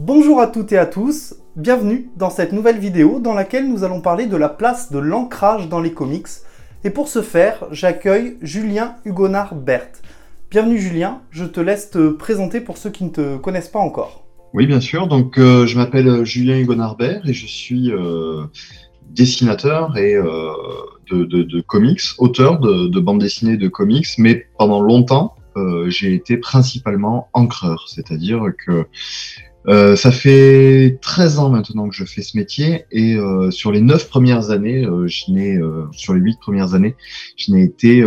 Bonjour à toutes et à tous, bienvenue dans cette nouvelle vidéo dans laquelle nous allons parler de la place de l'ancrage dans les comics. Et pour ce faire, j'accueille Julien Hugonard Berthe. Bienvenue Julien, je te laisse te présenter pour ceux qui ne te connaissent pas encore. Oui, bien sûr. Donc, euh, je m'appelle Julien Hugonard Berthe et je suis euh, dessinateur et euh, de, comics, auteur de, de bande dessinée de comics, mais pendant longtemps, j'ai été principalement encreur, c'est-à-dire que euh, ça fait 13 ans maintenant que je fais ce métier et euh, sur les 9 premières années, euh, je n'ai sur les 8 premières années, je n'ai été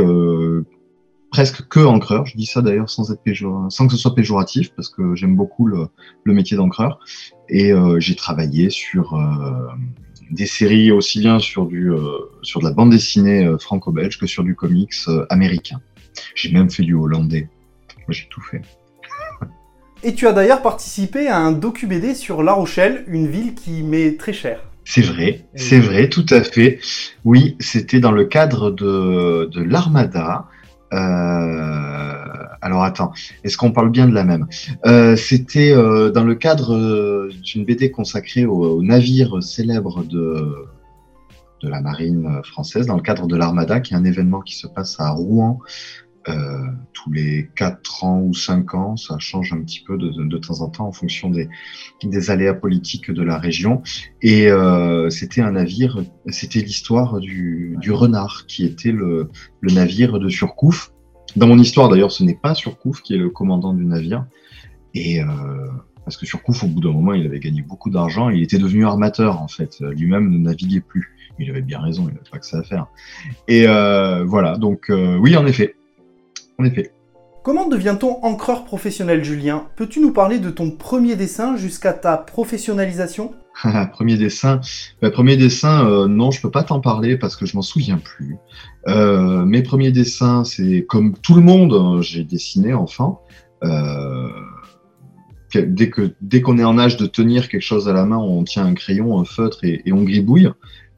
presque que encreur. Je dis ça d'ailleurs sans être sans que ce soit péjoratif parce que j'aime beaucoup le, le métier d'encreur et j'ai travaillé sur des séries aussi bien sur du sur de la bande dessinée franco-belge que sur du comics américain. J'ai même fait du hollandais. Moi, j'ai tout fait. Et tu as d'ailleurs participé à un docu-BD sur La Rochelle, une ville qui m'est très chère. C'est vrai, c'est vrai, tout à fait. Oui, c'était dans le cadre de, de l'Armada. Euh, alors attends, est-ce qu'on parle bien de la même? Euh, C'était euh, dans le cadre d'une BD consacrée au, au, navire célèbre de, de la marine française, dans le cadre de l'Armada, qui est un événement qui se passe à Rouen euh, tous les 4 ans ou 5 ans, ça change un petit peu de, temps en temps en fonction des, aléas politiques de la région. Et euh, c'était un navire, c'était l'histoire du, renard qui était le, navire de Surcouf. Dans mon histoire d'ailleurs, ce n'est pas Surcouf qui est le commandant du navire. Et euh, parce que Surcouf, au bout d'un moment, il avait gagné beaucoup d'argent, il était devenu armateur en fait. Lui-même ne naviguait plus. Il avait bien raison, il n'avait pas que ça à faire. Et voilà, donc oui, en effet, effet. Comment devient-on encreur professionnel, Julien? Peux-tu nous parler de ton premier dessin jusqu'à ta professionnalisation? Premier dessin, bah, premier dessin, euh, non, je peux pas t'en parler parce que je m'en souviens plus. Euh, mes premiers dessins, c'est comme tout le monde, hein, j'ai dessiné enfant. Euh, dès que dès qu'on est en âge de tenir quelque chose à la main, on tient un crayon, un feutre et, et on gribouille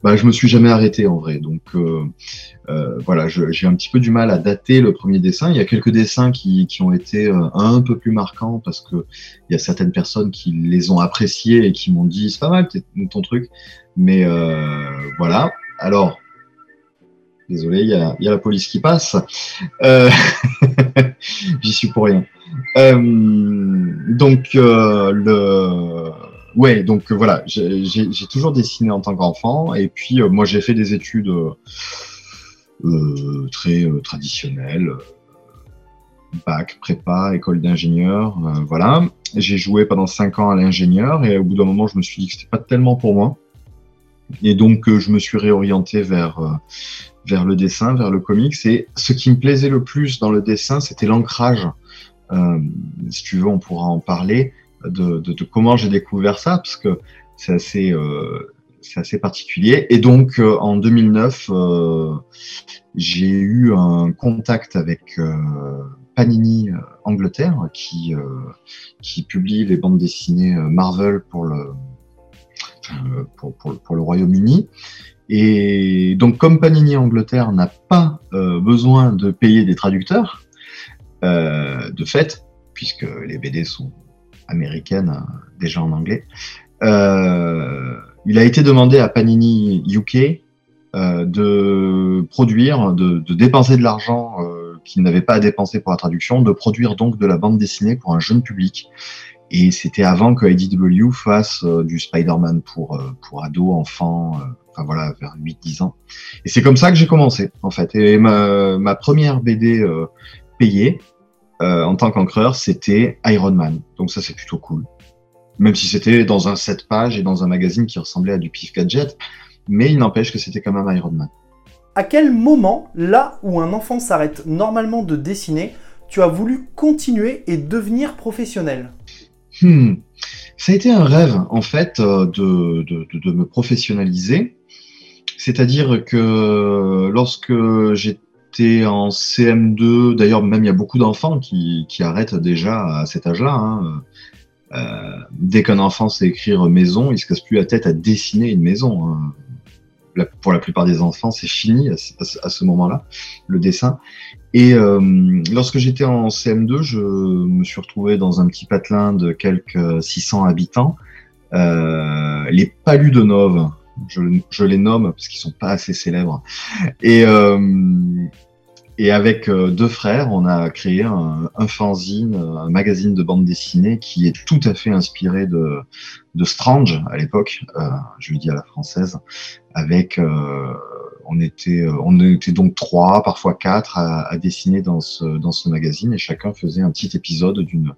bah, je me suis jamais arrêté en vrai. Donc euh, euh, voilà, j'ai un petit peu du mal à dater le premier dessin. Il y a quelques dessins qui, qui ont été euh, un peu plus marquants parce que il y a certaines personnes qui les ont appréciés et qui m'ont dit c'est pas mal ton truc. Mais voilà. Alors, désolé, il y a, la police qui passe. J'y suis pour rien. donc le ouais, donc euh, voilà, j'ai toujours dessiné en tant qu'enfant, et puis euh, moi j'ai fait des études euh, très traditionnelles, bac, prépa, école d'ingénieur, voilà. J'ai joué pendant cinq ans à l'ingénieur, et au bout d'un moment je me suis dit que c'était pas tellement pour moi, et donc je me suis réorienté vers vers le dessin, vers le comics, et ce qui me plaisait le plus dans le dessin, c'était l'ancrage. si tu veux, on pourra en parler de, comment j'ai découvert ça, parce que c'est assez, euh, assez particulier. Et donc, euh, en 2009, euh, j'ai eu un contact avec Panini Angleterre, qui, qui publie les bandes dessinées Marvel pour le, pour, pour le Royaume-Uni. Et donc, comme Panini Angleterre n'a pas besoin de payer des traducteurs, de fait, puisque les BD sont américaine, euh, déjà en anglais. Euh, il a été demandé à Panini UK euh, de produire, de, dépenser de l'argent qu'il n'avait pas à dépenser pour la traduction, de produire donc de la bande dessinée pour un jeune public. Et c'était avant que IDW fasse du Spider-Man pour, pour ados, enfants, enfin voilà, vers 8-10 ans. Et c'est comme ça que j'ai commencé, en fait. Et ma première BD payée, euh, en tant qu'encreur, c'était Iron Man. Donc ça, c'est plutôt cool. Même si c'était dans un 7 pages et dans un magazine qui ressemblait à du Pif Gadget, mais il n'empêche que c'était quand même Iron Man. À quel moment, là où un enfant s'arrête normalement de dessiner, tu as voulu continuer et devenir professionnel? Hmm. Ça a été un rêve, en fait, euh, de, de, de, de me professionnaliser. C'est-à-dire que lorsque j'ai en CM2. D'ailleurs, même il y a beaucoup d'enfants qui, qui, arrêtent déjà à cet âge-là. Hein. Euh, dès qu'un enfant sait écrire maison, il se casse plus la tête à dessiner une maison. Hein. pour la plupart des enfants, c'est fini à, ce moment-là, le dessin. Et lorsque j'étais en CM2, je me suis retrouvé dans un petit patelin de quelques 600 habitants, les Paludonov, je, je les nomme parce qu'ils sont pas assez célèbres. Et, et avec euh, deux frères, on a créé un, un, fanzine, un magazine de bande dessinée qui est tout à fait inspiré de, de Strange à l'époque, euh, je le dis à la française, avec euh, on était euh, on était donc trois, parfois quatre à, à, dessiner dans ce dans ce magazine et chacun faisait un petit épisode d'une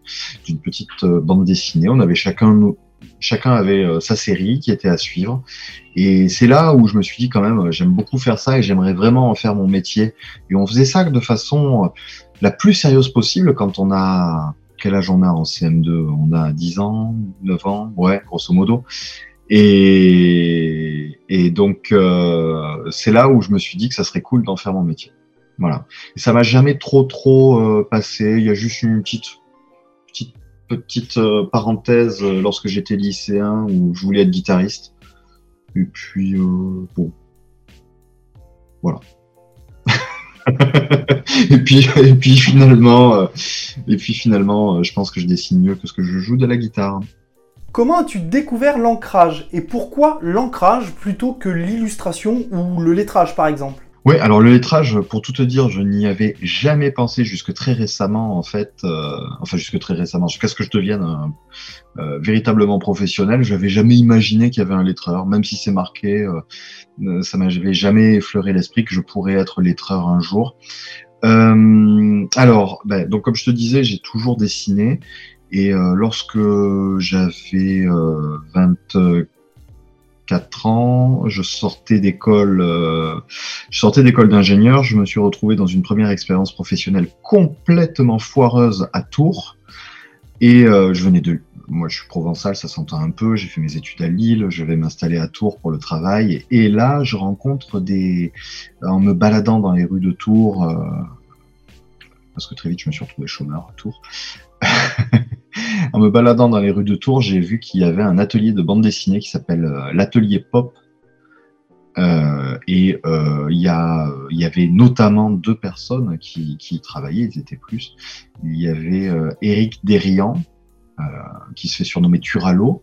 petite euh, bande dessinée. On avait chacun chacun avait euh, sa série qui était à suivre. Et c'est là où je me suis dit quand même, j'aime beaucoup faire ça et j'aimerais vraiment en faire mon métier. Et on faisait ça de façon euh, la plus sérieuse possible quand on a... Quel âge on a en CM2 On a 10 ans, 9 ans, ouais, grosso modo. Et, et donc, euh, c'est là où je me suis dit que ça serait cool d'en faire mon métier. Voilà. Et ça m'a jamais trop, trop passé. Il y a juste une petite petite euh, parenthèse euh, lorsque j'étais lycéen où je voulais être guitariste. Et puis, euh, bon. Voilà. et puis, et puis finalement, et puis finalement, je pense que je dessine mieux que ce que je joue de la guitare. Comment as-tu découvert l'ancrage? Et pourquoi l'ancrage plutôt que l'illustration ou le lettrage par exemple? Oui, alors le lettrage, pour tout te dire, je n'y avais jamais pensé jusque très récemment, en fait, euh, enfin jusque très récemment, jusqu'à ce que je devienne euh, véritablement professionnel, je n'avais jamais imaginé qu'il y avait un lettreur, même si c'est marqué, euh, ça m'avait jamais effleuré l'esprit que je pourrais être lettreur un jour. alors, ben, donc comme je te disais, j'ai toujours dessiné, et lorsque j'avais 24 4 ans, je sortais d'école, euh, je sortais d'école d'ingénieur, je me suis retrouvé dans une première expérience professionnelle complètement foireuse à Tours, et euh, je venais de, moi je suis provençal, ça s'entend un peu, j'ai fait mes études à Lille, je vais m'installer à Tours pour le travail, et, là je rencontre des, en me baladant dans les rues de Tours, euh, parce que très vite je me suis retrouvé chômeur à Tours. en me baladant dans les rues de Tours, j'ai vu qu'il y avait un atelier de bande dessinée qui s'appelle euh, l'atelier Pop. Euh, et euh, il y, y, avait notamment deux personnes qui, travaillaient, ils étaient plus. Il y avait Eric Derian, qui se fait surnommer Turalo,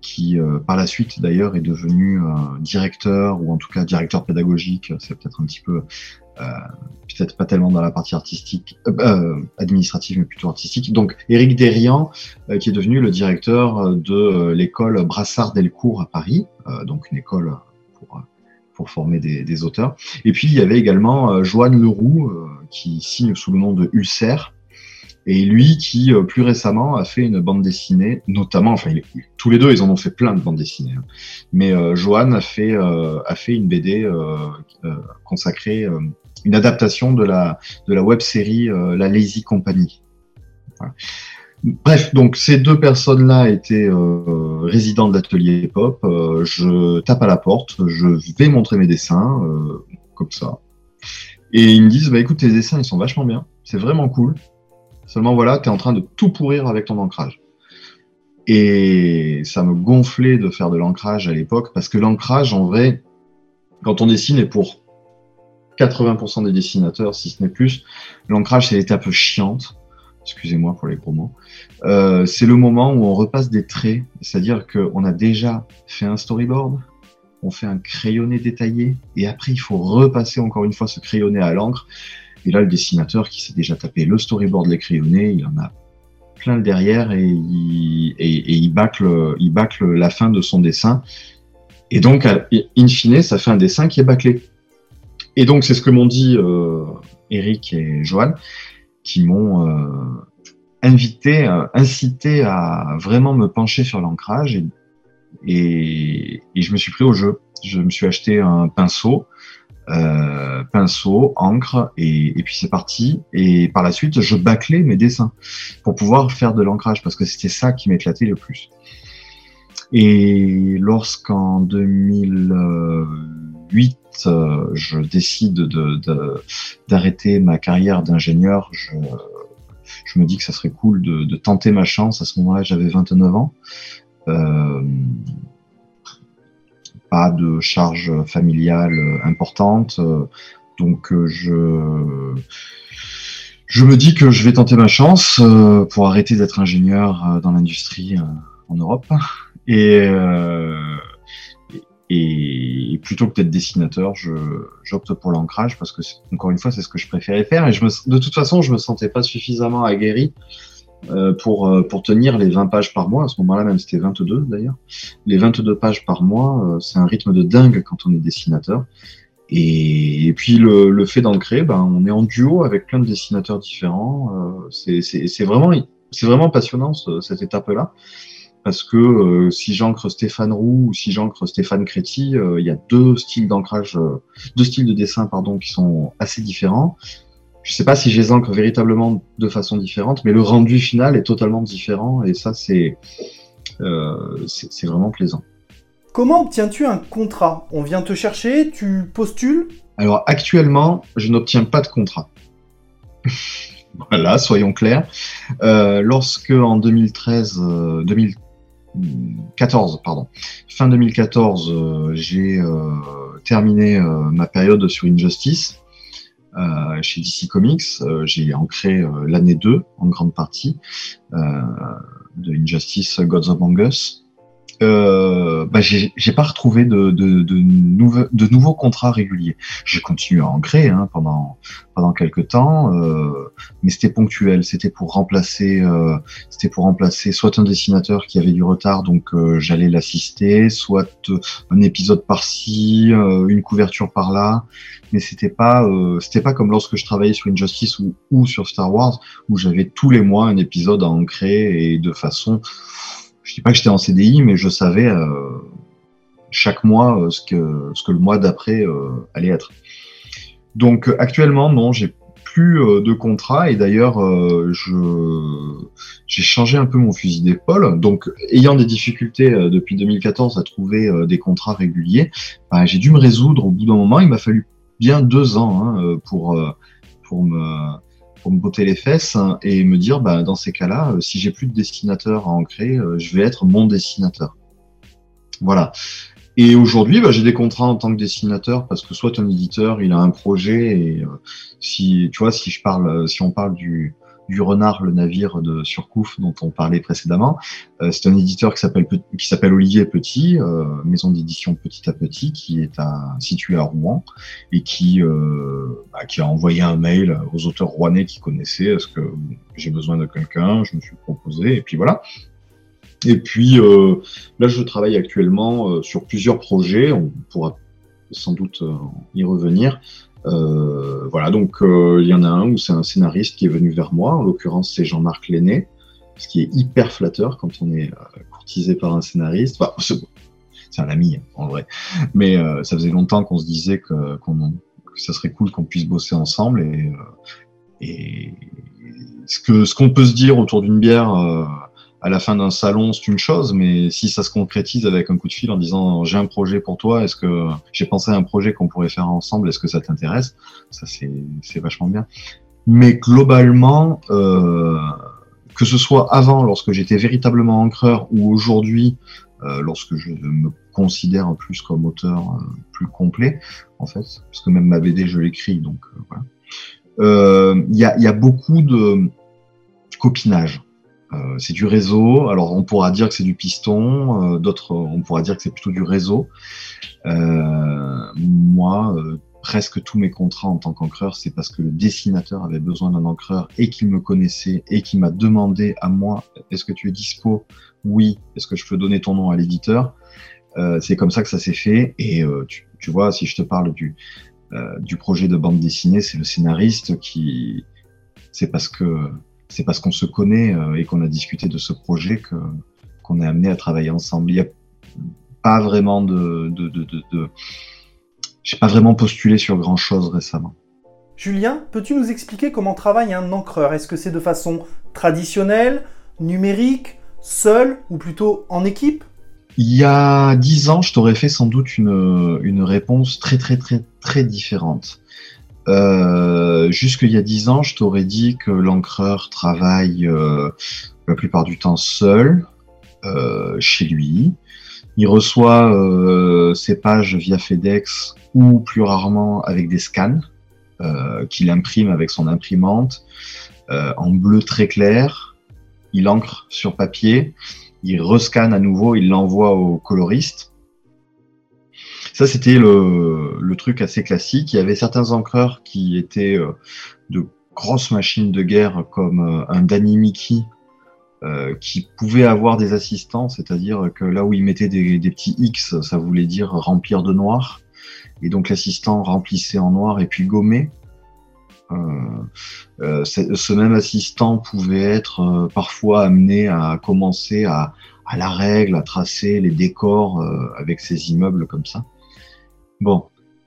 qui par la suite d'ailleurs est devenu directeur, ou en tout cas directeur pédagogique, c'est peut-être un petit peu peut-être pas tellement dans la partie artistique, euh, euh, administrative, mais plutôt artistique. Donc, Éric Derian, qui est devenu le directeur de l'école Brassard-Delcourt à Paris, donc une école pour, pour former des, auteurs. Et puis, il y avait également Joanne Leroux, qui signe sous le nom de Ulcer, et lui qui plus récemment a fait une bande dessinée, notamment, enfin tous les deux ils en ont fait plein de bandes dessinées, hein. mais euh, Joanne a fait a fait une BD consacrée une adaptation de la, de la web série euh, La Lazy Company. Bref, donc ces deux personnes-là étaient euh, résidents de l'atelier pop. Euh, je tape à la porte, je vais montrer mes dessins, comme ça. Et ils me disent, bah écoute, tes dessins, ils sont vachement bien, c'est vraiment cool. Seulement voilà, tu es en train de tout pourrir avec ton ancrage. Et ça me gonflait de faire de l'ancrage à l'époque, parce que l'ancrage, en vrai, quand on dessine, est pour 80% des dessinateurs, si ce n'est plus. L'ancrage, c'est l'étape chiante. Excusez-moi pour les gros mots. Euh, c'est le moment où on repasse des traits, c'est-à-dire qu'on a déjà fait un storyboard, on fait un crayonné détaillé, et après il faut repasser encore une fois ce crayonné à l'encre. Et là, le dessinateur qui s'est déjà tapé le storyboard, les crayonnés, il en a plein le derrière et il, et, il, bâcle, il bâcle la fin de son dessin. Et donc, in fine, ça fait un dessin qui est bâclé. Et donc, c'est ce que m'ont dit euh, Eric et Joanne, qui m'ont euh, invité, euh, incité à vraiment me pencher sur l'ancrage. Et, je me suis pris au jeu. Je me suis acheté un pinceau, pinceau, encre, et, et puis c'est parti. Et par la suite, je bâclais mes dessins pour pouvoir faire de l'ancrage, parce que c'était ça qui m'éclatait le plus. Et lorsqu'en 2008, euh, je décide d'arrêter ma carrière d'ingénieur, je, me dis que ça serait cool de, tenter ma chance. À ce moment-là, j'avais 29 ans. Euh, pas de charge familiale importante. Donc je je me dis que je vais tenter ma chance pour arrêter d'être ingénieur dans l'industrie en Europe et et plutôt que d'être dessinateur, j'opte pour l'ancrage parce que, encore une fois, c'est ce que je préférais faire. Et je me, de toute façon, je me sentais pas suffisamment aguerri euh, pour, euh, pour tenir les 20 pages par mois. À ce moment-là, même c'était 22 d'ailleurs. Les 22 pages par mois, euh, c'est un rythme de dingue quand on est dessinateur. Et, puis le, le fait d'ancrer, ben, on est en duo avec plein de dessinateurs différents. c'est vraiment, vraiment passionnant cette étape-là parce que euh, si j'ancre Stéphane Roux ou si j'ancre Stéphane Créti, euh, il y a deux styles d'ancrage, euh, deux styles de dessin pardon, qui sont assez différents. Je ne sais pas si je les ancre véritablement de façon différente, mais le rendu final est totalement différent et ça c'est c'est vraiment plaisant. Comment obtiens-tu un contrat? On vient te chercher, tu postules? Alors actuellement, je n'obtiens pas de contrat. voilà, soyons clairs. lorsque en 2013, 2013 14, pardon. Fin 2014, euh, j'ai euh, terminé euh, ma période sur Injustice chez DC Comics. j'ai ancré l'année 2 en grande partie de Injustice Gods of Us euh, bah, j'ai pas retrouvé de, de, de, de, nouveaux contrats réguliers. J'ai continué à en créer hein, pendant pendant quelques temps, euh, mais c'était ponctuel. C'était pour remplacer, euh, c'était pour remplacer soit un dessinateur qui avait du retard, donc euh, j'allais l'assister, soit un épisode par-ci, euh, une couverture par-là. Mais c'était pas, c'était pas comme lorsque je travaillais sur Injustice ou, ou sur Star Wars, où j'avais tous les mois un épisode à en créer et de façon je dis pas que j'étais en CDI, mais je savais euh, chaque mois euh, ce, que, le mois d'après euh, allait être. Donc actuellement, non, j'ai plus de contrat et d'ailleurs, j'ai changé un peu mon fusil d'épaule. Donc, ayant des difficultés depuis 2014 à trouver des contrats réguliers, bah, j'ai dû me résoudre au bout d'un moment. Il m'a fallu bien deux ans hein, pour pour me pour me botter les fesses et me dire, bah, dans ces cas-là, euh, si j'ai plus de dessinateur à ancrer, euh, je vais être mon dessinateur. Voilà. Et aujourd'hui, bah, j'ai des contrats en tant que dessinateur parce que soit un éditeur, il a un projet et euh, si tu vois, si je parle, si on parle du du Renard, le navire de Surcouf dont on parlait précédemment. Euh, c'est un éditeur qui s'appelle qui s'appelle Olivier Petit, euh, maison d'édition Petit à Petit, qui est à, situé à Rouen et qui euh, bah, qui a envoyé un mail aux auteurs rouennais qui connaissaient. Est-ce que j'ai besoin de quelqu'un Je me suis proposé et puis voilà. Et puis là, je travaille actuellement sur plusieurs projets. On pourra sans doute y revenir. Euh, voilà, donc euh, il y en a un où c'est un scénariste qui est venu vers moi, en l'occurrence c'est Jean-Marc Lenné, ce qui est hyper flatteur quand on est euh, courtisé par un scénariste. Enfin, c'est un ami en vrai, mais ça faisait longtemps qu'on se disait que, ça serait cool qu'on puisse bosser ensemble et, et ce que ce qu'on peut se dire autour d'une bière à la fin d'un salon, c'est une chose, mais si ça se concrétise avec un coup de fil en disant j'ai un projet pour toi, est-ce que j'ai pensé à un projet qu'on pourrait faire ensemble, est-ce que ça t'intéresse? Ça, c'est vachement bien. Mais globalement, euh, que ce soit avant, lorsque j'étais véritablement encreur, ou aujourd'hui, euh, lorsque je me considère plus comme auteur euh, plus complet, en fait, parce que même ma BD, je l'écris, donc voilà. Il y a, y a beaucoup de copinage euh, c'est du réseau. Alors on pourra dire que c'est du piston, euh, d'autres on pourra dire que c'est plutôt du réseau. Euh, moi, presque tous mes contrats en tant qu'encreur, c'est parce que le dessinateur avait besoin d'un encreur et qu'il me connaissait et qu'il m'a demandé à moi est-ce que tu es dispo? Oui. Est-ce que je peux donner ton nom à l'éditeur? C'est comme ça que ça s'est fait. Et tu, vois, si je te parle du, du projet de bande dessinée, c'est le scénariste qui. C'est parce que c'est parce qu'on se connaît euh, et qu'on a discuté de ce projet que qu'on est amené à travailler ensemble. Il n'y a pas vraiment de, de, de, de, j'ai pas vraiment postulé sur grand chose récemment. Julien, peux-tu nous expliquer comment travaille un encreur? Est-ce que c'est de façon traditionnelle, numérique, seul ou plutôt en équipe? Il y a dix ans, je t'aurais fait sans doute une, une réponse très très très très différente. Euh, Jusqu'il y a dix ans, je t'aurais dit que l'encreur travaille euh, la plupart du temps seul, euh, chez lui, Il reçoit euh, ses pages via FedEx ou plus rarement avec des scans euh, qu'il imprime avec son imprimante en bleu très clair. Il encre sur papier, il rescanne à nouveau, il l'envoie au coloriste. Ça, c'était le, truc assez classique. Il y avait certains encreurs qui étaient euh, de grosses machines de guerre comme euh, un Danny Mickey euh, qui pouvait avoir des assistants, c'est-à-dire que là où il mettait des, petits X, ça voulait dire remplir de noir. Et donc l'assistant remplissait en noir et puis gommait. Ce même assistant pouvait être parfois amené à commencer à, à, la règle, à tracer les décors avec ces immeubles comme ça. Bon,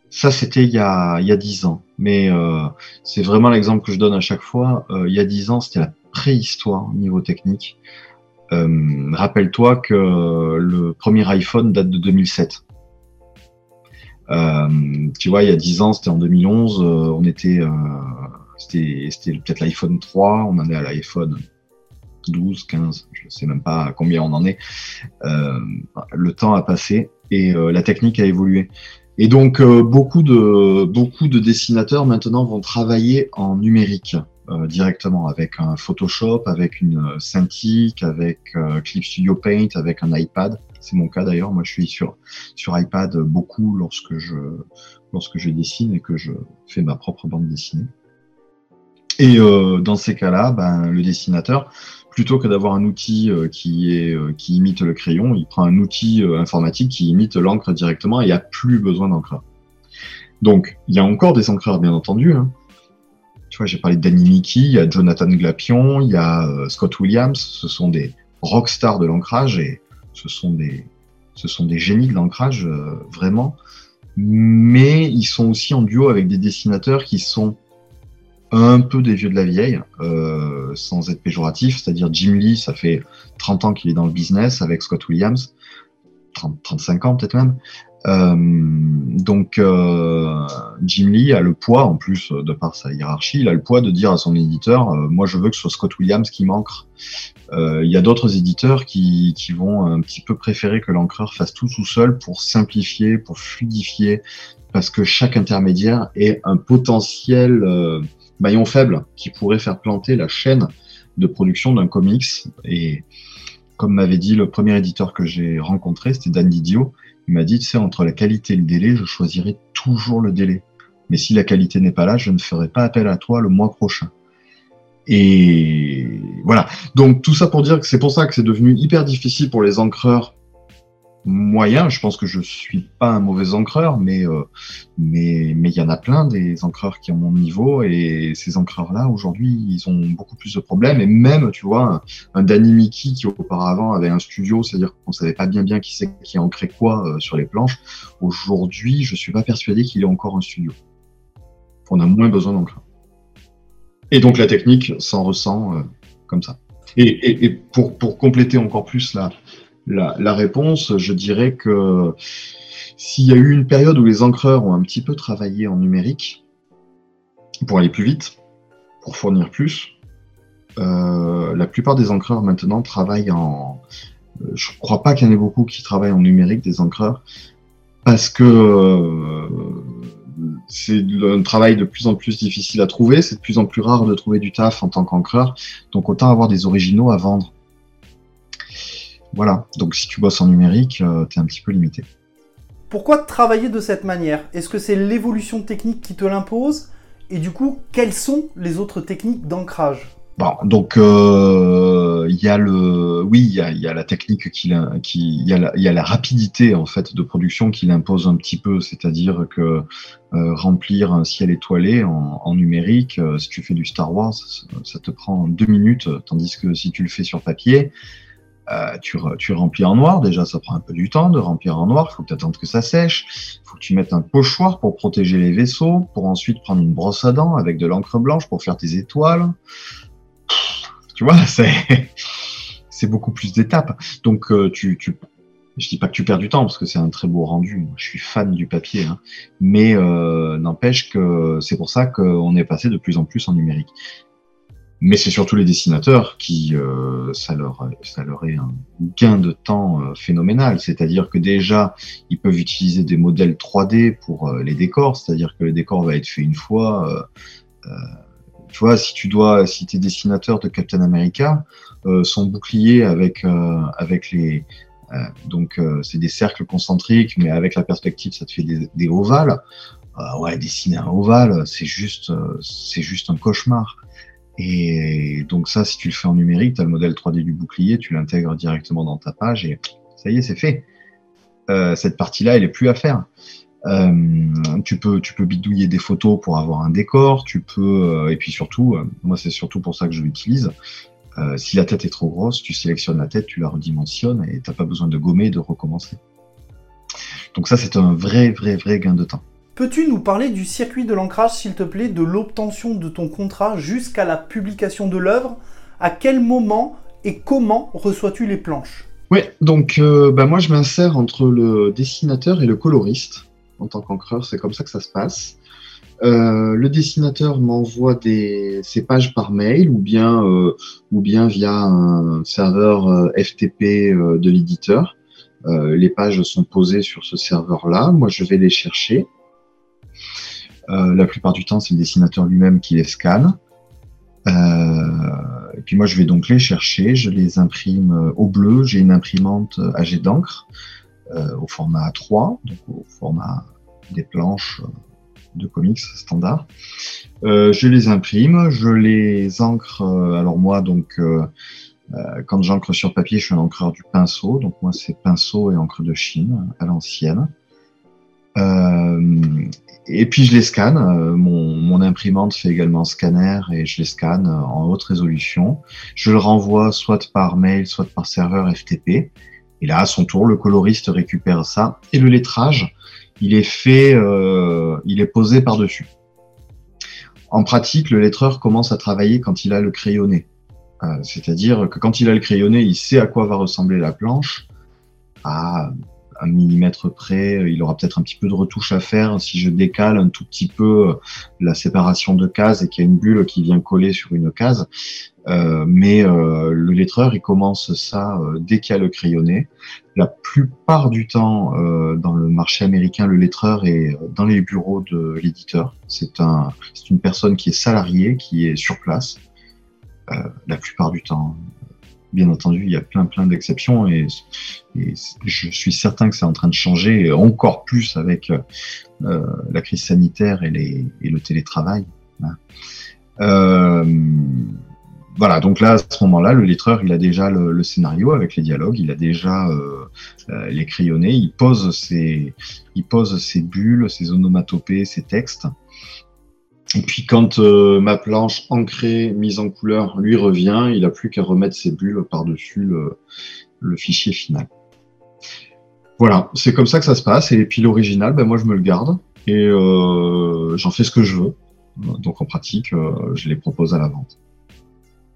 ça c'était il y a il y a dix ans, mais c'est vraiment l'exemple que je donne à chaque fois. il y a dix ans, c'était la préhistoire au niveau technique. Rappelle-toi que le premier iPhone date de 2007. Euh, tu vois, il y a 10 ans, c'était en 2011, euh, on était, euh, c'était peut-être l'iPhone 3, on en est à l'iPhone 12, 15, je ne sais même pas combien on en est. Euh, le temps a passé et euh, la technique a évolué. Et donc euh, beaucoup de beaucoup de dessinateurs maintenant vont travailler en numérique directement avec un Photoshop, avec une Cintiq, avec Clip Studio Paint, avec un iPad. C'est mon cas d'ailleurs. Moi, je suis sur, sur iPad beaucoup lorsque je, lorsque je dessine et que je fais ma propre bande dessinée. Et euh, dans ces cas-là, ben, le dessinateur, plutôt que d'avoir un outil euh, qui, est, euh, imite le crayon, il prend un outil euh, informatique qui imite l'encre directement et il n'y plus besoin d'encreur. Donc, il y a encore des encreurs, bien entendu. Hein. Tu vois, j'ai parlé de Mickey, il y a Jonathan Glapion, il y a Scott Williams, ce sont des rockstars de l'ancrage et ce sont des, génies de l'ancrage, vraiment. Mais ils sont aussi en duo avec des dessinateurs qui sont un peu des vieux de la vieille, euh, sans être péjoratif, c'est-à-dire Jim Lee, ça fait 30 ans qu'il est dans le business avec Scott Williams, 30, 35 ans peut-être même. Euh, donc euh, Jim Lee a le poids, en plus de par sa hiérarchie, il a le poids de dire à son éditeur, euh, moi je veux que ce soit Scott Williams qui m'ancre. Euh, il y a d'autres éditeurs qui, qui, vont un petit peu préférer que l'encreur fasse tout tout seul pour simplifier, pour fluidifier, parce que chaque intermédiaire est un potentiel euh, maillon faible qui pourrait faire planter la chaîne de production d'un comics. Et comme m'avait dit le premier éditeur que j'ai rencontré, c'était Dan Didio, il m'a dit, tu sais, entre la qualité et le délai, je choisirai toujours le délai. Mais si la qualité n'est pas là, je ne ferai pas appel à toi le mois prochain. Et voilà. Donc tout ça pour dire que c'est pour ça que c'est devenu hyper difficile pour les encreurs moyens. Je pense que je suis pas un mauvais encreur, mais euh, mais mais il y en a plein des encreurs qui ont mon niveau et ces encreurs là aujourd'hui ils ont beaucoup plus de problèmes et même tu vois un, un Danny Mickey qui auparavant avait un studio, c'est-à-dire qu'on savait pas bien bien qui c'est qui quoi euh, sur les planches. Aujourd'hui, je suis pas persuadé qu'il ait encore un studio. On a moins besoin d'encreurs. Et donc la technique s'en ressent euh, comme ça. Et, et, et, pour, pour compléter encore plus la, la, réponse, je dirais que s'il y a eu une période où les encreurs ont un petit peu travaillé en numérique pour aller plus vite, pour fournir plus, euh, la plupart des encreurs maintenant travaillent en... Euh, je ne crois pas qu'il y en ait beaucoup qui travaillent en numérique, des encreurs, parce que euh, c'est un travail de plus en plus difficile à trouver, c'est de plus en plus rare de trouver du taf en tant qu'encreur, donc autant avoir des originaux à vendre. Voilà, donc si tu bosses en numérique, euh, tu es un petit peu limité. Pourquoi travailler de cette manière? Est-ce que c'est l'évolution technique qui te l'impose? Et du coup, quelles sont les autres techniques d'ancrage? Bon, donc euh, il y a le, oui, il y a, y a, la technique qui, qui, il y, a la, y a la rapidité en fait de production qui l'impose un petit peu, c'est-à-dire que euh, remplir un ciel étoilé en, en numérique, euh, si tu fais du Star Wars, ça, ça, te prend deux minutes, tandis que si tu le fais sur papier, euh, tu, tu, remplis en noir, déjà ça prend un peu du temps de remplir en noir, il faut que tu attendes que ça sèche, il faut que tu mettes un pochoir pour protéger les vaisseaux, pour ensuite prendre une brosse à dents avec de l'encre blanche pour faire tes étoiles. Tu vois, c'est beaucoup plus d'étapes. Donc euh, tu, je dis pas que tu perds du temps parce que c'est un très beau rendu. Je suis fan du papier, hein. mais euh, n'empêche que c'est pour ça qu'on est passé de plus en plus en numérique. Mais c'est surtout les dessinateurs qui, euh, ça, leur, ça leur est un gain de temps euh, phénoménal. C'est-à-dire que déjà, ils peuvent utiliser des modèles 3D pour euh, les décors. C'est-à-dire que le décor va être fait une fois. tu vois, si tu dois, si es dessinateur de Captain America, son bouclier avec, avec les, donc c'est des cercles concentriques, mais avec la perspective, ça te fait des, des ovales. ouais, dessiner un ovale, c'est juste, c'est juste un cauchemar. Et donc ça, si tu le fais en numérique, tu as le modèle 3D du bouclier, tu l'intègres directement dans ta page et ça y est, c'est fait. Euh, cette partie-là, elle est plus à faire. Euh, tu peux, bidouiller des photos pour avoir un décor. Tu peux, euh, et puis surtout, moi c'est surtout pour ça que je l'utilise. Si la tête est trop grosse, tu sélectionnes la tête, tu la redimensionnes et t'as pas besoin de gommer et de recommencer. Donc ça, c'est un vrai, vrai, vrai gain de temps. Peux-tu nous parler du circuit de l'ancrage, s'il te plaît, de l'obtention de ton contrat jusqu'à la publication de l'œuvre? À quel moment et comment reçois-tu les planches? Oui, donc euh, bah, moi je m'insère entre le dessinateur et le coloriste en tant qu'encreur, c'est comme ça que ça se passe. Euh, le dessinateur m'envoie ses pages par mail ou bien, euh, ou bien via un serveur FTP de l'éditeur. les pages sont posées sur ce serveur-là. Moi, je vais les chercher. Euh, la plupart du temps, c'est le dessinateur lui-même qui les scanne. Euh, et puis moi, je vais donc les chercher, je les imprime euh, au bleu. J'ai une imprimante à d'encre au format A3, donc au format des planches de comics standard. je les imprime, je les encre. alors moi, donc, quand j'encre sur papier, je suis un encreur du pinceau. Donc moi, c'est pinceau et encre de Chine à l'ancienne. Euh, et puis je les scanne. Euh, mon, imprimante fait également scanner et je les scanne en haute résolution. Je le renvoie soit par mail, soit par serveur FTP. Et là, à son tour, le coloriste récupère ça. Et le lettrage, il est fait, euh, il est posé par-dessus. En pratique, le lettreur commence à travailler quand il a le crayonné. C'est-à-dire que quand il a le crayonné, il sait à quoi va ressembler la planche. À un millimètre près. Il aura peut-être un petit peu de retouche à faire si je décale un tout petit peu euh, la séparation de cases et qu'il y a une bulle qui vient coller sur une case. Euh, mais euh, le lettreur, il commence ça dès qu'il y a le crayonné. La plupart du temps, dans le marché américain, le lettreur est dans les bureaux de l'éditeur. C'est une personne qui est salariée, qui est sur place. la plupart du temps, bien entendu, il y a plein plein d'exceptions et, je suis certain que c'est en train de changer encore plus avec euh, la crise sanitaire et, le télétravail. Hein. Euh, voilà, donc là, à ce moment-là, le lettreur, il a déjà le, scénario avec les dialogues, il a déjà euh, les crayonnés, il pose ses, il pose ses bulles, ses onomatopées, ses textes. Et puis quand euh, ma planche ancrée, mise en couleur, lui revient, il n'a plus qu'à remettre ses bulles par-dessus le, fichier final. Voilà, c'est comme ça que ça se passe. Et puis l'original, ben moi je me le garde et euh, j'en fais ce que je veux. Donc en pratique, euh, je les propose à la vente.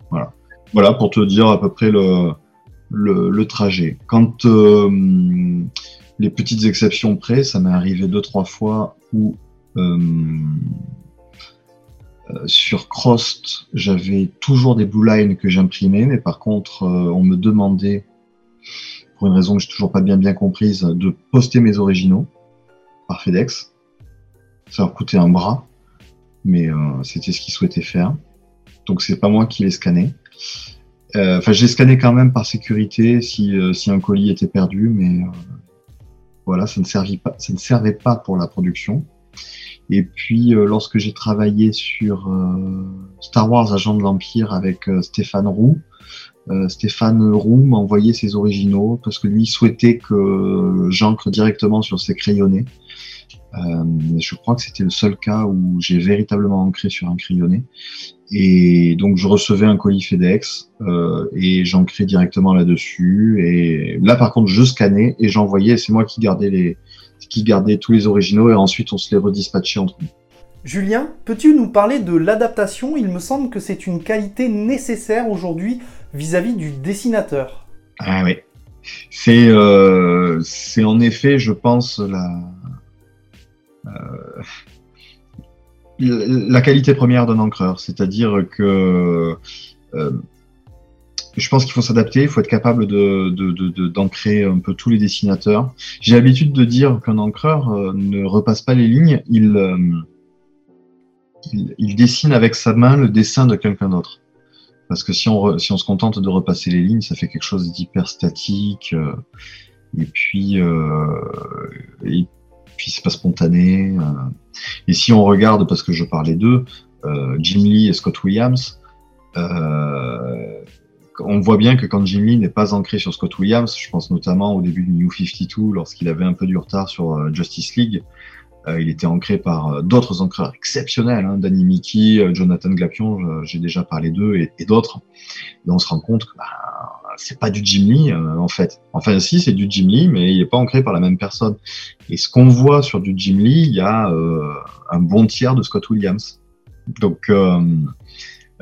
Voilà. Voilà pour te dire à peu près le, trajet. Quand les petites exceptions près, ça m'est arrivé deux trois fois où sur Crost, j'avais toujours des blue lines que j'imprimais, mais par contre, euh, on me demandait, pour une raison que j'ai toujours pas bien comprise, de poster mes originaux par FedEx. Ça leur coûtait un bras, mais euh, c'était ce qu'ils souhaitaient faire. Donc c'est pas moi qui les scannais. Enfin, j'ai scanné quand même par sécurité si, un colis était perdu, mais voilà, ça ne, servait pas, ça ne servait pas pour la production. Et puis, euh, lorsque j'ai travaillé sur euh, Star Wars Agent de l'Empire avec euh, Stéphane Roux, Stéphane Roux m'a envoyé ses originaux parce que lui souhaitait que j'encre directement sur ses crayonnés. je crois que c'était le seul cas où j'ai véritablement ancré sur un crayonné. Et donc je recevais un colis FedEx et j'ancrais directement là-dessus. Et là par contre je scannais et j'envoyais. C'est moi qui gardais les, qui gardait tous les originaux et ensuite on se les redispatchait entre nous. Julien, peux-tu nous parler de l'adaptation? Il me semble que c'est une qualité nécessaire aujourd'hui vis-à-vis du dessinateur. Ah oui. C'est euh, en effet, je pense, la, euh, la qualité première d'un encreur, c'est-à-dire que euh, je pense qu'il faut s'adapter, il faut être capable de, d'ancrer un peu tous les dessinateurs. J'ai l'habitude de dire qu'un encreur euh, ne repasse pas les lignes, il, il, dessine avec sa main le dessin de quelqu'un d'autre. Parce que si on, si on se contente de repasser les lignes, ça fait quelque chose d'hyper statique. et puis, et puis c'est pas spontané. Et si on regarde, parce que je parlais d'eux, euh, Jim Lee et Scott Williams, euh, on voit bien que quand Jim Lee n'est pas ancré sur Scott Williams, je pense notamment au début du New 52, lorsqu'il avait un peu du retard sur euh, Justice League, il était ancré par d'autres ancreurs exceptionnels, hein, Danny Mickey, Jonathan Glapion, j'ai déjà parlé d'eux, et, d'autres. Et on se rend compte que bah, c'est pas du Jim Lee en fait. Enfin si, c'est du Jim Lee, mais il n'est pas ancré par la même personne. Et ce qu'on voit sur du Jim Lee, il y a un bon tiers de Scott Williams. Donc, euh,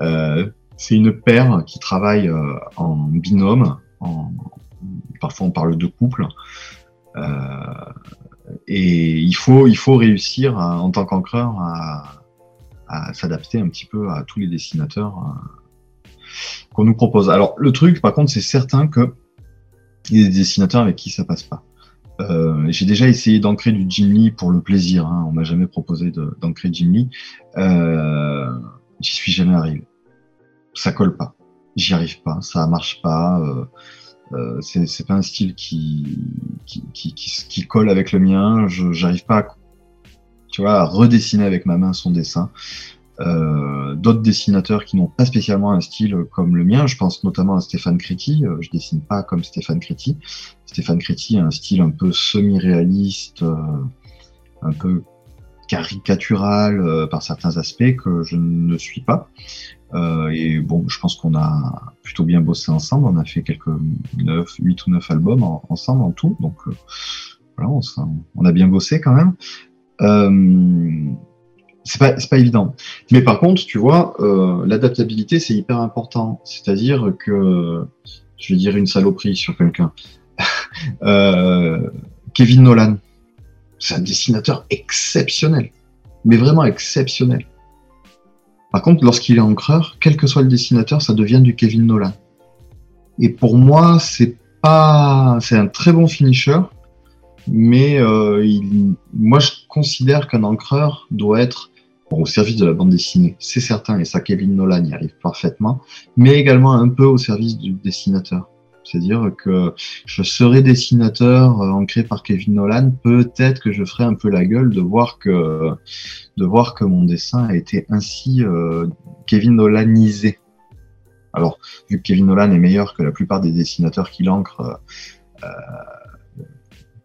euh, c'est une paire qui travaille euh, en binôme. Parfois, on parle de couple. et il faut, réussir en tant qu'encreur à, s'adapter un petit peu à tous les dessinateurs qu'on nous propose. Alors, le truc, par contre, c'est certain que il y a des dessinateurs avec qui ça passe pas. Euh, j'ai déjà essayé d'ancrer du Jim pour le plaisir. Hein. On m'a jamais proposé d'ancrer Jim. Euh, J'y suis jamais arrivé. Ça colle pas. J'y arrive pas. Ça marche pas. Euh, euh c'est pas un style qui colle avec le mien. J'arrive pas, à, tu vois, redessiner avec ma main son dessin. Euh, d'autres dessinateurs qui n'ont pas spécialement un style comme le mien. Je pense notamment à Stéphane Créti. Je dessine pas comme Stéphane Créti. Stéphane Créti a un style un peu semi-réaliste, un peu caricatural par certains aspects que je ne suis pas. Et bon, je pense qu'on a plutôt bien bossé ensemble. On a fait quelques 9, 8 ou 9 albums ensemble en tout. Donc voilà, on, a bien bossé quand même c'est pas, pas évident. Mais par contre, tu vois, euh, l'adaptabilité, c'est hyper important. C'est-à-dire que, je vais dire une saloperie sur quelqu'un. euh, Kevin Nolan, c'est un dessinateur exceptionnel. Mais vraiment exceptionnel. Par contre, lorsqu'il est encreur, quel que soit le dessinateur, ça devient du Kevin Nolan. Et pour moi, c'est pas, c'est un très bon finisher, mais euh, il, moi je considère qu'un encreur doit être au service de la bande dessinée, c'est certain, et ça Kevin Nolan y arrive parfaitement, mais également un peu au service du dessinateur. C'est-à-dire que je serai dessinateur euh, ancré par Kevin Nolan, peut-être que je ferai un peu la gueule de voir que mon dessin a été ainsi euh, Kevin Nolanisé. Alors, vu que Kevin Nolan est meilleur que la plupart des dessinateurs qui l'encrent, euh,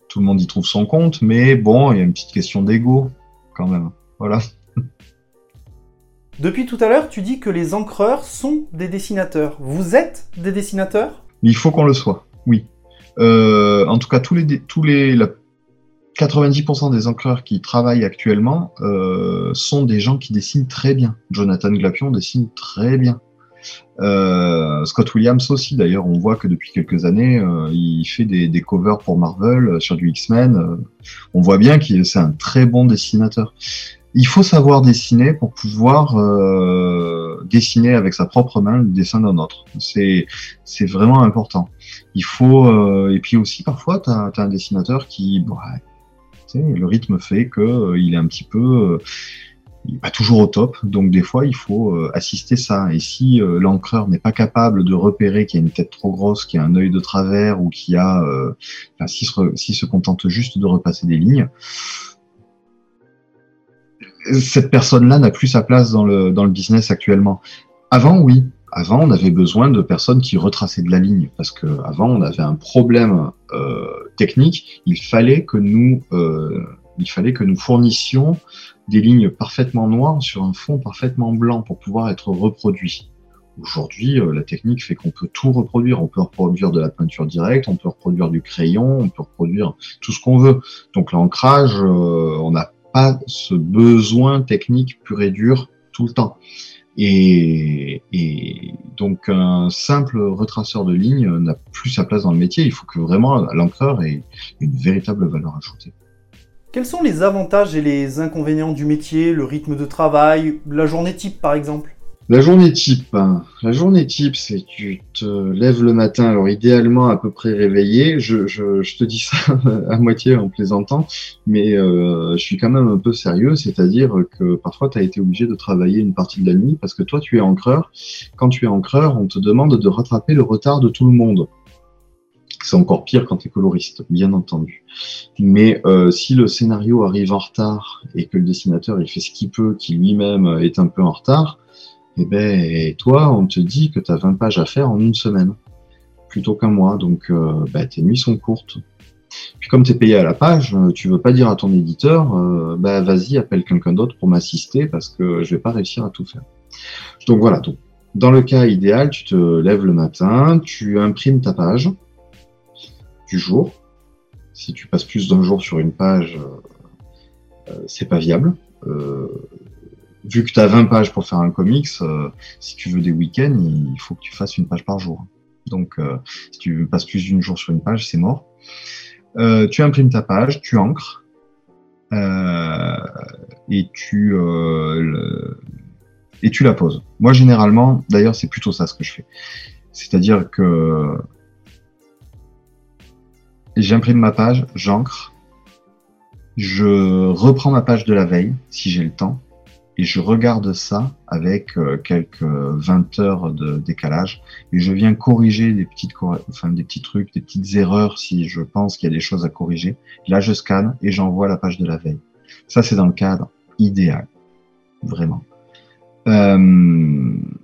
tout le monde y trouve son compte, mais bon, il y a une petite question d'ego quand même. Voilà. Depuis tout à l'heure, tu dis que les encreurs sont des dessinateurs. Vous êtes des dessinateurs? Il faut qu'on le soit, oui. Euh, en tout cas, tous les, tous les, 90% des encreurs qui travaillent actuellement euh, sont des gens qui dessinent très bien. Jonathan Glapion dessine très bien. Euh, Scott Williams aussi, d'ailleurs, on voit que depuis quelques années, il fait des, covers pour Marvel sur du X-Men. On voit bien qu'il c'est un très bon dessinateur. Il faut savoir dessiner pour pouvoir dessiner avec sa propre main le dessin d'un autre. C'est c'est vraiment important. Il faut et puis aussi parfois tu as, un dessinateur qui bah, le rythme fait que il est un petit peu il pas toujours au top, donc des fois il faut euh, assister ça. Et si euh, l'encreur n'est pas capable de repérer qu'il y a une tête trop grosse, qu'il y a un œil de travers ou qu'il y a, euh, enfin, se, si se contente juste de repasser des lignes, cette personne-là n'a plus sa place dans le, dans le business actuellement. Avant, oui. Avant, on avait besoin de personnes qui retraçaient de la ligne parce que avant, on avait un problème euh, technique. Il fallait que nous, euh, il fallait que nous fournissions des lignes parfaitement noires sur un fond parfaitement blanc pour pouvoir être reproduit. Aujourd'hui, euh, la technique fait qu'on peut tout reproduire. On peut reproduire de la peinture directe, on peut reproduire du crayon, on peut reproduire tout ce qu'on veut. Donc l'ancrage, on n'a pas ce besoin technique pur et dur tout le temps. Et, et, donc un simple retraceur de ligne n'a plus sa place dans le métier. Il faut que vraiment l'encreur ait une véritable valeur ajoutée. Quels sont les avantages et les inconvénients du métier, le rythme de travail, la journée type par exemple? La journée type, hein. la journée type, c'est que tu te lèves le matin, alors idéalement à peu près réveillé. Je te dis ça à moitié en plaisantant, mais euh, je suis quand même un peu sérieux, c'est-à-dire que parfois tu as été obligé de travailler une partie de la nuit parce que toi tu es encreur. Quand tu es encreur, on te demande de rattraper le retard de tout le monde. C'est encore pire quand tu es coloriste, bien entendu. Mais euh, si le scénario arrive en retard et que le dessinateur il fait ce qu'il peut, qui lui-même est un peu en retard, eh ben, toi, on te dit que tu as 20 pages à faire en une semaine, plutôt qu'un mois. Donc, euh, bah, tes nuits sont courtes. Puis comme tu es payé à la page, euh, tu veux pas dire à ton éditeur, euh, bah, vas-y, appelle quelqu'un d'autre pour m'assister parce que je vais pas réussir à tout faire. Donc voilà, donc, dans le cas idéal, tu te lèves le matin, tu imprimes ta page du jour. Si tu passes plus d'un jour sur une page, c'est pas viable vu que tu as 20 pages pour faire un comics, euh, si tu veux des week-ends, il faut que tu fasses une page par jour. Donc, euh, si tu passes plus d'une jour sur une page, c'est mort. Euh, tu imprimes ta page, tu encres, et tu et tu la poses. Moi, généralement, d'ailleurs, c'est plutôt ça ce que je fais. C'est-à-dire que j'imprime ma page, j'encre, je reprends ma page de la veille, si j'ai le temps, et je regarde ça avec euh, quelques 20 heures de décalage et je viens corriger des petites enfin des petits trucs, des petites erreurs si je pense qu'il y a des choses à corriger. Là, je scanne et j'envoie la page de la veille. Ça, c'est dans le cadre idéal, vraiment. Euh,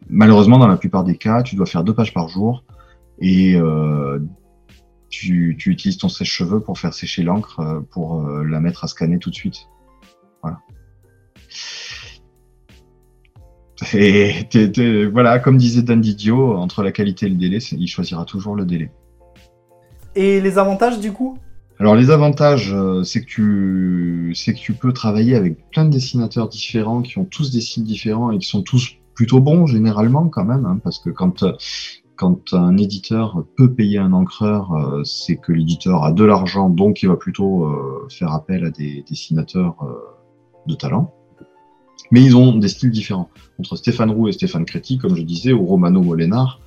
malheureusement, dans la plupart des cas, tu dois faire deux pages par jour et euh, tu, tu, utilises ton sèche-cheveux pour faire sécher l'encre euh, pour la mettre à scanner tout de suite. Voilà. Et voilà, comme disait Dan Didio, entre la qualité et le délai, il choisira toujours le délai. Et les avantages du coup? Alors les avantages, euh, c'est que tu, c'est que tu peux travailler avec plein de dessinateurs différents qui ont tous des styles différents et qui sont tous plutôt bons généralement quand même, hein, parce que quand quand un éditeur peut payer un encreur, euh, c'est que l'éditeur a de l'argent, donc il va plutôt euh, faire appel à des dessinateurs de talent mais ils ont des styles différents. Entre Stéphane Roux et Stéphane Créti, comme je disais, ou Romano Molenar,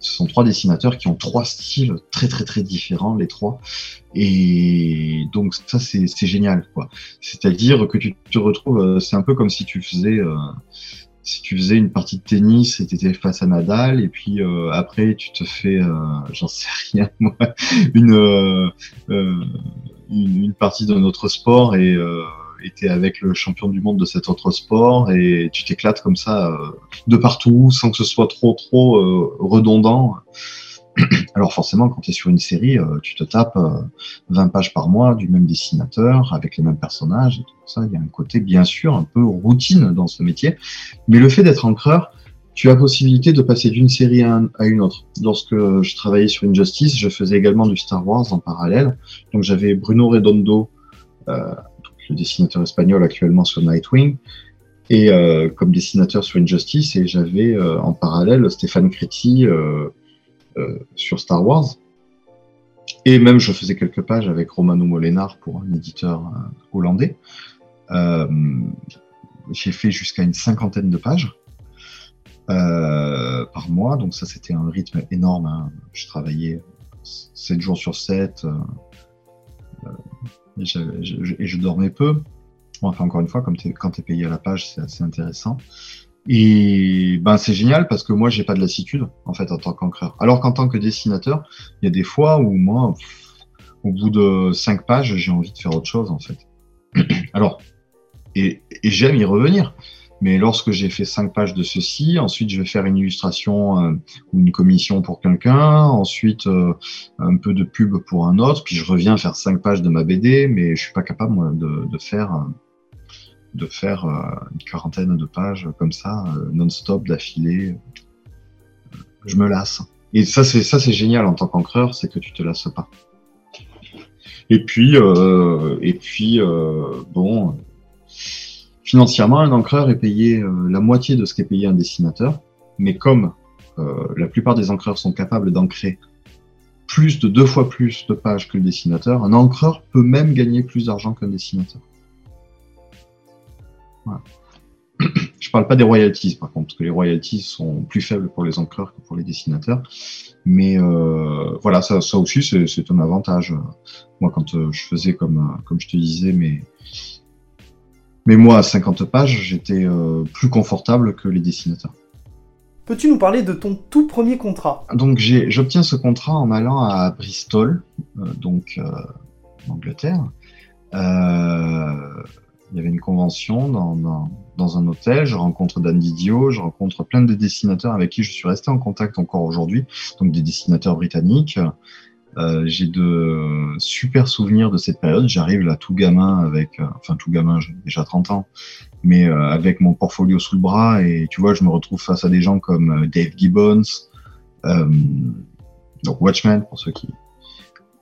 ce sont trois dessinateurs qui ont trois styles très très très différents, les trois. Et donc ça c'est génial, quoi. C'est-à-dire que tu te retrouves, euh, c'est un peu comme si tu faisais, euh, si tu faisais une partie de tennis et tu étais face à Nadal, et puis euh, après tu te fais, j'en sais rien, moi, une, une, une partie d'un autre sport et était avec le champion du monde de cet autre sport et tu t'éclates comme ça euh, de partout sans que ce soit trop trop euh, redondant. Alors forcément, quand tu es sur une série, euh, tu te tapes 20 pages par mois du même dessinateur, avec les mêmes personnages, ça. Il y a un côté, bien sûr, un peu routine dans ce métier. Mais le fait d'être encreur, tu as possibilité de passer d'une série à, une autre. Lorsque je travaillais sur Injustice, je faisais également du Star Wars en parallèle. Donc j'avais Bruno Redondo, euh, le dessinateur espagnol actuellement sur Nightwing, et euh, comme dessinateur sur Injustice, et j'avais euh, en parallèle Stéphane Créti euh, sur Star Wars. Et même je faisais quelques pages avec Romano Molenar pour un éditeur hollandais. J'ai fait jusqu'à une cinquantaine de pages. par mois, donc ça c'était un rythme énorme. Hein. Je travaillais 7 jours sur 7, et je, dormais peu. Enfin, encore une fois, quand tu es payé à la page, c'est assez intéressant. Et ben c'est génial parce que moi j'ai pas de lassitude en fait en tant qu'encreur. Alors qu'en tant que dessinateur, il y a des fois où moi, au bout de cinq pages, j'ai envie de faire autre chose en fait. Alors, et j'aime y revenir. Mais lorsque j'ai fait cinq pages de ceci, ensuite je vais faire une illustration euh, ou une commission pour quelqu'un, ensuite euh, un peu de pub pour un autre, puis je reviens faire cinq pages de ma BD, mais je suis pas capable moi, de, faire de faire euh, une quarantaine de pages comme ça, non-stop d'affilée. Je me lasse. Et ça c'est ça c'est génial en tant qu'encreur, c'est que tu te lasses pas. Et puis et puis bon Financièrement, un encreur est payé euh, la moitié de ce qu'est payé un dessinateur, mais comme euh, la plupart des encreurs sont capables d'ancrer plus de deux fois plus de pages que le dessinateur, un encreur peut même gagner plus d'argent qu'un dessinateur. Je parle pas des royalties, par contre, parce que les royalties sont plus faibles pour les encreurs que pour les dessinateurs. Mais euh, voilà, ça, aussi, c'est un avantage. Moi, quand je faisais, comme, comme je te disais, mes, mes mois à 50 pages, j'étais euh, plus confortable que les dessinateurs. Peux-tu nous parler de ton tout premier contrat? Donc, j'obtiens ce contrat en allant à Bristol, euh, donc euh, en Angleterre. Il y avait une convention dans, dans, dans, un hôtel, je rencontre Dan Didio, je rencontre plein de dessinateurs avec qui je suis resté en contact encore aujourd'hui, donc des dessinateurs britanniques. Euh, j'ai de super souvenirs de cette période. J'arrive là tout gamin avec, euh, enfin tout gamin, j'ai déjà 30 ans, mais euh, avec mon portfolio sous le bras et tu vois, je me retrouve face à des gens comme Dave Gibbons, donc Watchmen pour ceux qui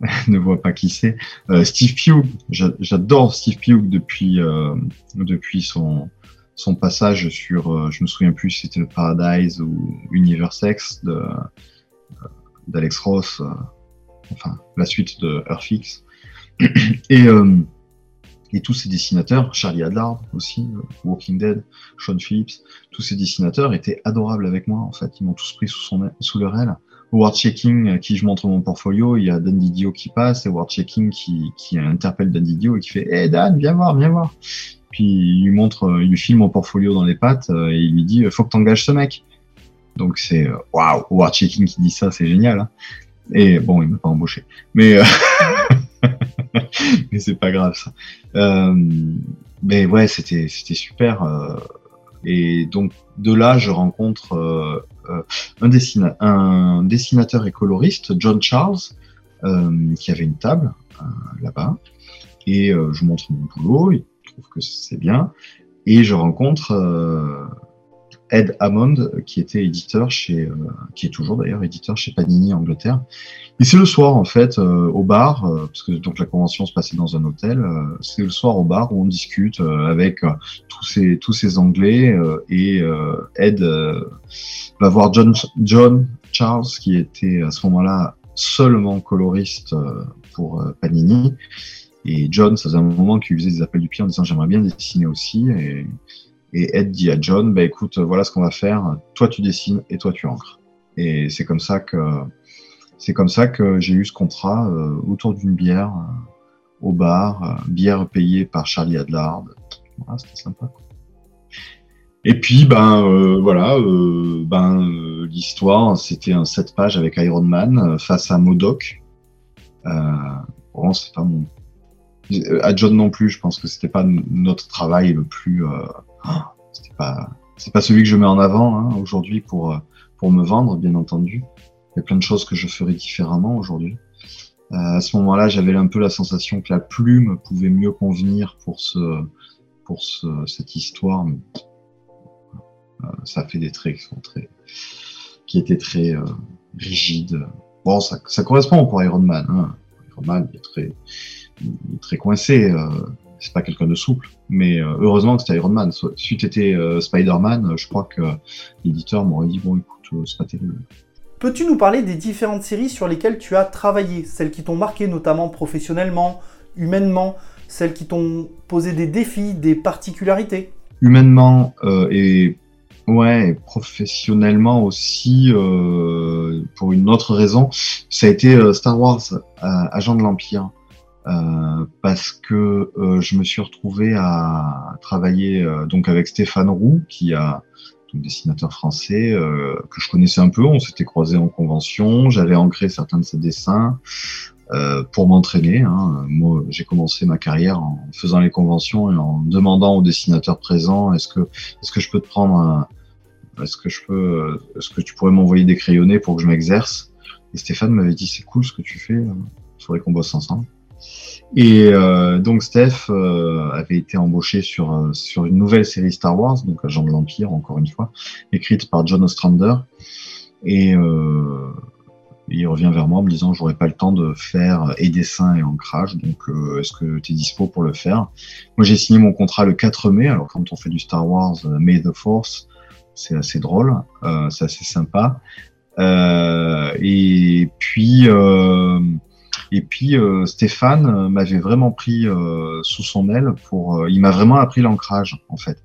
ne voient pas qui c'est, Steve Pugh. J'adore Steve Pugh depuis depuis son son passage sur, je me souviens plus si c'était le Paradise ou Universex de d'Alex Ross enfin la suite de Earthfix. et, euh, et tous ces dessinateurs, Charlie Adlard aussi, euh, Walking Dead, Sean Phillips, tous ces dessinateurs étaient adorables avec moi en fait. Ils m'ont tous pris sous, leur aile. Howard Checking, qui je montre mon portfolio, il y a Dan Didio qui passe, Howard Checking qui, qui interpelle Dan Didio et qui fait Hé hey Dan, viens voir, viens voir. Puis il lui montre, il lui filme mon portfolio dans les pattes et il lui dit Faut que t'engages ce mec. Donc c'est waouh, Howard Checking qui dit ça, c'est génial. Hein. Et bon, il m'a pas embauché. Mais, euh... mais c'est pas grave ça. Euh... mais ouais, c'était super. Euh... Et donc de là, je rencontre un, dessina un dessinateur et coloriste, John Charles, qui avait une table là-bas. Et je montre mon boulot. Il trouve que c'est bien. Et je rencontre Ed Hammond, qui était éditeur chez, euh, qui est toujours d'ailleurs éditeur chez Panini Angleterre. Et c'est le soir en fait euh, au bar, euh, parce que donc la convention se passait dans un hôtel. c'est le soir au bar où on discute avec tous ces tous ces Anglais et Ed va voir John John Charles qui était à ce moment-là seulement coloriste pour Panini. Et John, ça faisait un moment qu'il faisait des appels du pied en disant j'aimerais bien dessiner aussi. Et, et Ed dit à John, bah écoute, voilà ce qu'on va faire. Toi tu dessines et toi tu encres. Et c'est comme ça que c'est comme ça que j'ai eu ce contrat euh, autour d'une bière euh, au bar, euh, bière payée par Charlie Adlard. C'était sympa. Et puis ben voilà, ben l'histoire, c'était un 7 pages avec Iron Man face à Modoc. bon, c'est pas mon à John non plus, je pense que c'était pas notre travail le plus c'était pas, c'est pas celui que je mets en avant hein, aujourd'hui pour, euh, pour me vendre, bien entendu. Il y a plein de choses que je ferais différemment aujourd'hui. Euh, à ce moment-là, j'avais un peu la sensation que la plume pouvait mieux convenir pour ce, pour ce, cette histoire. Mais, euh, ça fait des traits qui sont très, qui étaient très euh, rigides. Bon, ça, ça correspond pour Iron Man. Hein. Iron Man, est très, est très coincé. Euh, c'est pas quelqu'un de souple. Mais euh, heureusement que c'était Iron Man. Si tu étais euh, Spider-Man, je crois que l'éditeur m'aurait dit bon, écoute, euh, c'est pas terrible. Peux-tu nous parler des différentes séries sur lesquelles tu as travaillé? Celles qui t'ont marqué notamment professionnellement, humainement, celles qui t'ont posé des défis, des particularités? Humainement euh, et ouais, professionnellement aussi, euh, pour une autre raison, ça a été Star Wars, Agent de l'Empire. Euh, parce que euh, je me suis retrouvé à travailler euh, donc avec Stéphane Roux, qui a donc dessinateur français que je connaissais un peu. On s'était croisés en convention. J'avais ancré certains de ses dessins pour m'entraîner. Hein. Moi, j'ai commencé ma carrière en faisant les conventions et en demandant aux dessinateurs présents est-ce que est-ce que je peux te prendre un est-ce que je peux est-ce que tu pourrais m'envoyer des crayonnés pour que je m'exerce? Et Stéphane m'avait dit c'est cool ce que tu fais. Il faudrait qu'on bosse ensemble. Et euh, donc Steph euh, avait été embauché sur, sur une nouvelle série Star Wars, donc Agent de l'Empire, encore une fois, écrite par John Ostrander. Et euh, il revient vers moi en me disant j'aurais pas le temps de faire et dessin et ancrage, donc est-ce que tu es dispo pour le faire? Moi j'ai signé mon contrat le 4 mai, alors quand on fait du Star Wars May the Force, c'est assez drôle, c'est assez sympa. et puis Et puis Stéphane m'avait vraiment pris sous son aile pour. il m'a vraiment appris l'ancrage en fait.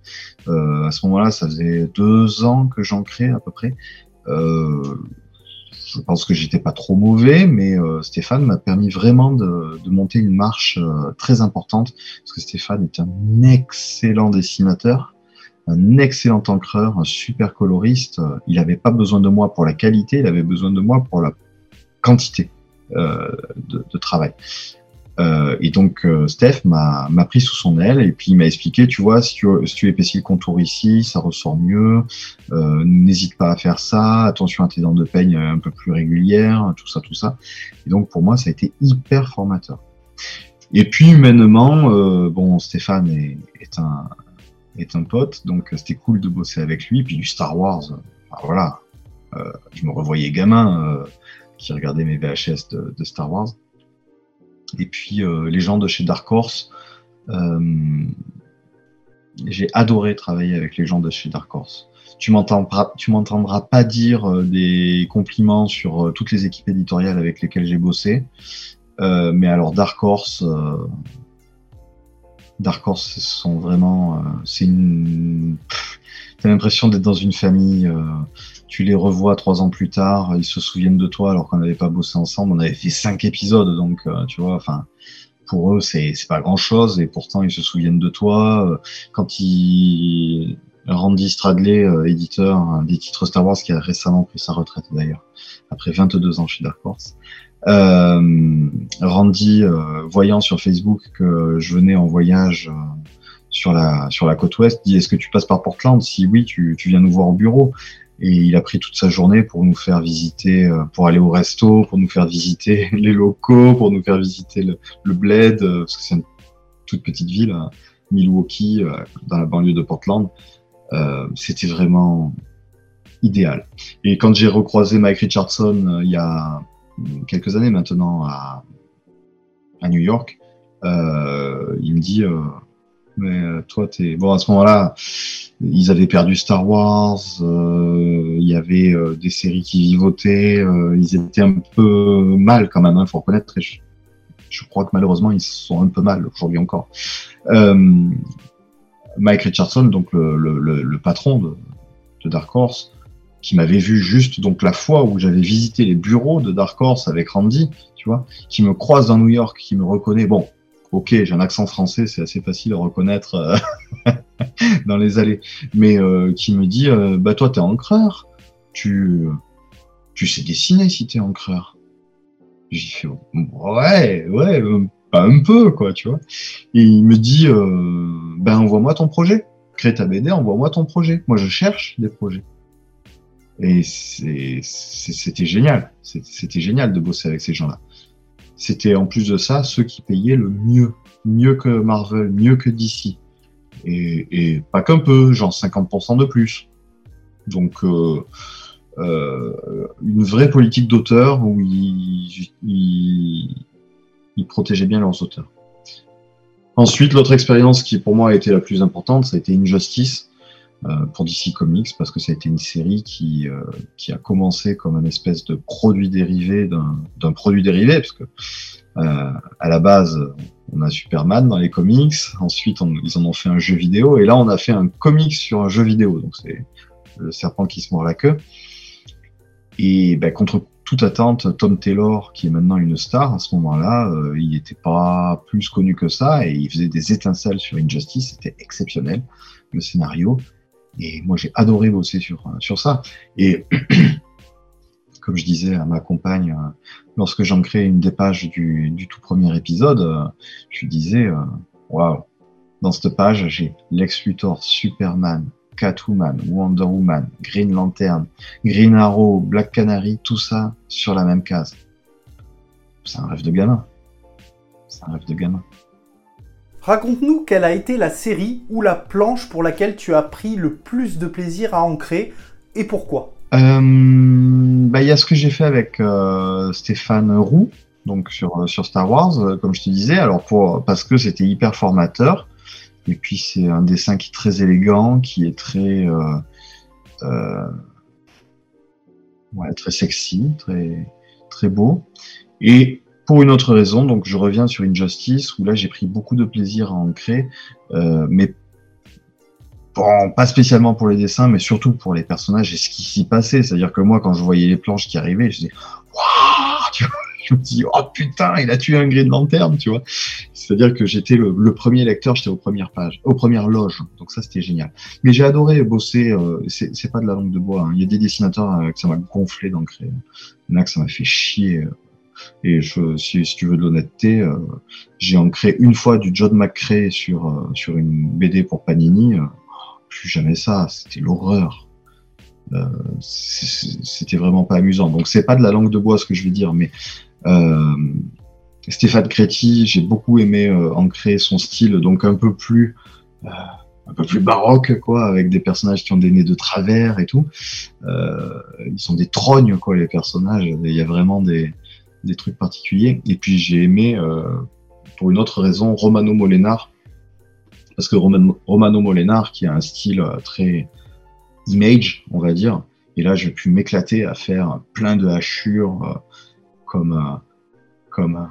à ce moment-là, ça faisait deux ans que j'ancrais à peu près. je pense que j'étais pas trop mauvais, mais Stéphane m'a permis vraiment de, de monter une marche très importante parce que Stéphane est un excellent dessinateur un excellent encreur, un super coloriste. Il n'avait pas besoin de moi pour la qualité, il avait besoin de moi pour la quantité euh, de, de, travail. Euh, et donc euh, Steph m'a pris sous son aile et puis il m'a expliqué, tu vois, si tu, si tu épaissis le contour ici, ça ressort mieux. Euh, N'hésite pas à faire ça. Attention à tes dents de peigne un peu plus régulières, tout ça, tout ça. Et donc pour moi, ça a été hyper formateur. Et puis humainement, euh, bon, Stéphane est, un, est un pote, donc euh, c'était cool de bosser avec lui. Puis du Star Wars, euh, voilà, euh, je me revoyais gamin qui regardait mes VHS de, Star Wars. Et puis les gens de chez Dark Horse, j'ai adoré travailler avec les gens de chez Dark Horse. Tu m'entendras, pas dire des compliments sur toutes les équipes éditoriales avec lesquelles j'ai bossé, mais alors Dark Horse, Dark Horse sont vraiment. Euh, c'est une. T'as l'impression d'être dans une famille. Euh, tu les revois trois ans plus tard, ils se souviennent de toi alors qu'on n'avait pas bossé ensemble. On avait fait cinq épisodes, donc euh, tu vois. Enfin, pour eux, c'est pas grand chose et pourtant ils se souviennent de toi. Quand ils Randy Stradley, éditeur des titres Star Wars, qui a récemment pris sa retraite d'ailleurs, après 22 ans chez Dark Horse. Euh, Randy, euh, voyant sur Facebook que je venais en voyage euh, sur la, sur la côte ouest, dit Est-ce que tu passes par Portland? Si oui, tu, tu viens nous voir au bureau. Et il a pris toute sa journée pour nous faire visiter, pour aller au resto, pour nous faire visiter les locaux, pour nous faire visiter le, le bled, parce que c'est une toute petite ville, Milwaukee, dans la banlieue de Portland. Euh, C'était vraiment idéal. Et quand j'ai recroisé Mike Richardson il y a quelques années maintenant à, New York, euh, il me dit euh, mais euh, toi t'es bon à ce moment-là ils avaient perdu Star Wars euh, il y avait euh, des séries qui vivotaient euh, ils étaient un peu mal quand même il hein, faut reconnaître je, je, crois que malheureusement ils sont un peu mal aujourd'hui encore Mike Richardson donc le, le, le patron de, de Dark Horse qui m'avait vu juste donc la fois où j'avais visité les bureaux de Dark Horse avec Randy, tu vois, qui me croise dans New York, qui me reconnaît. Bon, ok, j'ai un accent français, c'est assez facile à reconnaître euh, dans les allées, mais euh, qui me dit, euh, bah toi t'es encreur, tu tu sais dessiner si t'es encreur. J'ai fait ouais, ouais, pas un peu quoi, tu vois. Et il me dit, ben envoie-moi ton projet, crée ta BD, envoie-moi ton projet. Moi je cherche des projets. Et c'était génial. C'était génial de bosser avec ces gens-là. C'était en plus de ça ceux qui payaient le mieux. Mieux que Marvel, mieux que DC. Et, pas qu'un peu, genre 50% de plus. Donc, euh, euh, une vraie politique d'auteur où ils, ils, protégeaient bien leurs auteurs. Ensuite, l'autre expérience qui pour moi a été la plus importante, ça a été Injustice pour DC Comics parce que ça a été une série qui, euh, qui a commencé comme un espèce de produit dérivé d'un produit dérivé parce que euh, à la base on a Superman dans les comics, ensuite on, ils en ont fait un jeu vidéo et là on a fait un comics sur un jeu vidéo donc c'est le serpent qui se mord la queue et ben, contre toute attente, Tom Taylor, qui est maintenant une star à ce moment-là, euh, il n'était pas plus connu que ça et il faisait des étincelles sur Injustice, c'était exceptionnel le scénario. Et moi, j'ai adoré bosser sur, sur ça. Et comme je disais à ma compagne, euh, lorsque j'en créais une des pages du, du tout premier épisode, euh, je lui disais, euh, waouh, dans cette page, j'ai Lex Luthor, Superman, Catwoman, Wonder Woman, Green Lantern, Green Arrow, Black Canary, tout ça sur la même case. C'est un rêve de gamin. C'est un rêve de gamin. Raconte-nous quelle a été la série ou la planche pour laquelle tu as pris le plus de plaisir à ancrer et pourquoi euh, bah, Il y a ce que j'ai fait avec euh, Stéphane Roux, donc sur, euh, Star Wars, comme je te disais, alors parce que c'était hyper formateur. Et puis c'est un dessin qui est très élégant, qui est très, très sexy, très, très beau. Et pour une autre raison, donc je reviens sur Injustice, où là j'ai pris beaucoup de plaisir à ancrer, euh, mais pas spécialement pour les dessins, mais surtout pour les personnages et ce qui s'y passait. C'est-à-dire que moi, quand je voyais les planches qui arrivaient, je disais Waouh Je me dis Oh putain, il a tué un gris de lanterne, tu vois. C'est-à-dire que j'étais le, premier lecteur, j'étais aux premières pages, aux premières loges. Donc ça, c'était génial. Mais j'ai adoré bosser. Euh, c'est pas de la langue de bois. Hein. Il y a des dessinateurs euh, que ça m'a gonflé d'ancrer. Il y en a que ça m'a fait chier. Euh. Et si, tu veux de l'honnêteté, euh, j'ai ancré une fois du John McCrae sur, euh, sur une BD pour Panini. Euh, plus jamais ça, c'était l'horreur. C'était vraiment pas amusant. Donc c'est pas de la langue de bois ce que je vais dire, mais Stéphane Créti, j'ai beaucoup aimé ancrer son style, donc un peu plus un peu plus baroque, quoi, avec des personnages qui ont des nez de travers et tout. Ils sont des trognes, quoi, les personnages. Il y a vraiment des, des trucs particuliers. Et puis j'ai aimé, euh, pour une autre raison, Romano Molenar, parce que Romano, Romano Molenar, qui a un style euh, très image, on va dire, et là j'ai pu m'éclater à faire plein de hachures euh, comme, comme,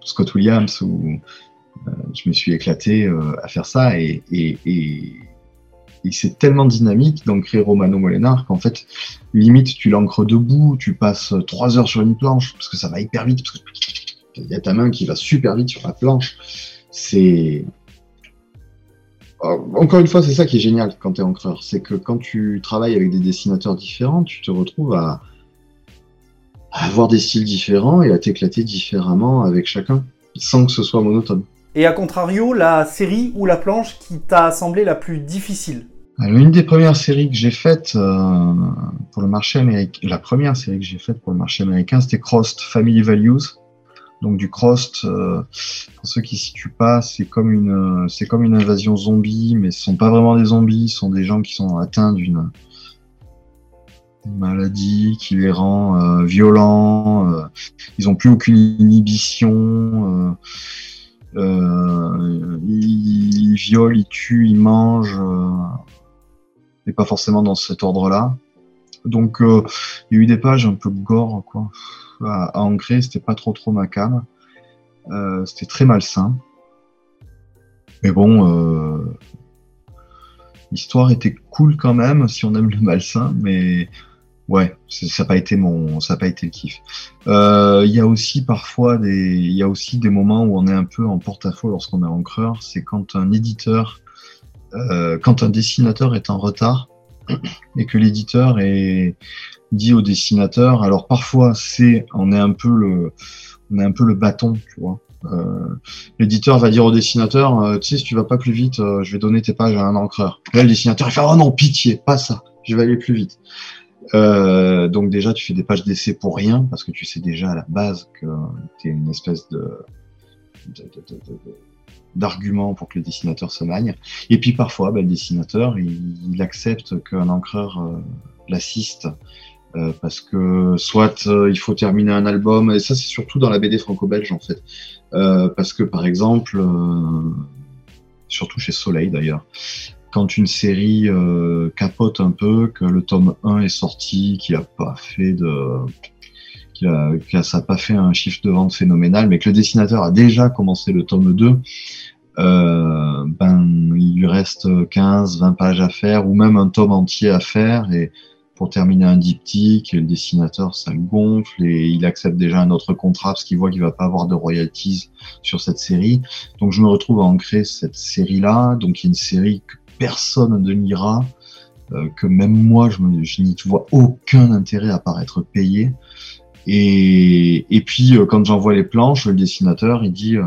Scott Williams, ou je me suis éclaté à faire ça, et c'est tellement dynamique d'ancrer Romano Molenar qu'en fait, limite, tu l'ancres debout, tu passes trois heures sur une planche, parce que ça va hyper vite, parce qu'il y a ta main qui va super vite sur la planche. C'est. Encore une fois, c'est ça qui est génial quand tu es encreur. C'est que quand tu travailles avec des dessinateurs différents, tu te retrouves à, à avoir des styles différents et à t'éclater différemment avec chacun, sans que ce soit monotone. Et à contrario, la série ou la planche qui t'a semblé la plus difficile? Une des premières séries que j'ai faites euh, pour le marché américain, la première série que j'ai faite pour le marché américain, c'était Crossed Family Values. Donc du Crossed, euh, pour ceux qui ne situent pas, c'est comme une, c'est comme une invasion zombie, mais ce sont pas vraiment des zombies, ce sont des gens qui sont atteints d'une maladie qui les rend euh, violents. Euh, ils ont plus aucune inhibition. Ils, violent, ils tuent, ils mangent et pas forcément dans cet ordre-là. Donc euh, il y a eu des pages un peu gore quoi, à, à ancrer, c'était pas trop trop ma cam. Euh, c'était très malsain. Mais bon, euh, l'histoire était cool quand même si on aime le malsain, mais ouais, ça n'a pas été mon, ça pas été le kiff. Il y a aussi parfois des, il y a aussi des moments où on est un peu en porte-à-faux lorsqu'on est encreur. C'est quand un éditeur euh, quand un dessinateur est en retard et que l'éditeur est dit au dessinateur, alors parfois c'est on est un peu le on est un peu le bâton, tu vois. Euh, l'éditeur va dire au dessinateur, euh, tu sais, si tu vas pas plus vite, je vais donner tes pages à un encreur. Là, le dessinateur il fait, oh non, pitié, pas ça, je vais aller plus vite. Donc déjà, tu fais des pages d'essai pour rien, parce que tu sais déjà à la base que tu es une espèce de d'arguments pour que le dessinateur se magne. Et puis parfois, ben, le dessinateur, il, accepte qu'un encreur euh, l'assiste euh, parce que soit euh, il faut terminer un album, et ça c'est surtout dans la BD franco-belge en fait, parce que par exemple, surtout chez Soleil d'ailleurs, quand une série capote un peu, que le tome 1 est sorti, qui a pas fait de ça n'a pas fait un chiffre de vente phénoménal, mais que le dessinateur a déjà commencé le tome 2, euh, ben, il lui reste 15, 20 pages à faire, ou même un tome entier à faire, et pour terminer un diptyque, le dessinateur, ça le gonfle, et il accepte déjà un autre contrat parce qu'il voit qu'il va pas avoir de royalties sur cette série. Donc je me retrouve à ancrer cette série-là, donc il y a une série que personne ne lira, euh, que même moi, je, je n'y vois aucun intérêt à part être payé. Et, puis, euh, quand j'envoie les planches, le dessinateur, il dit, euh,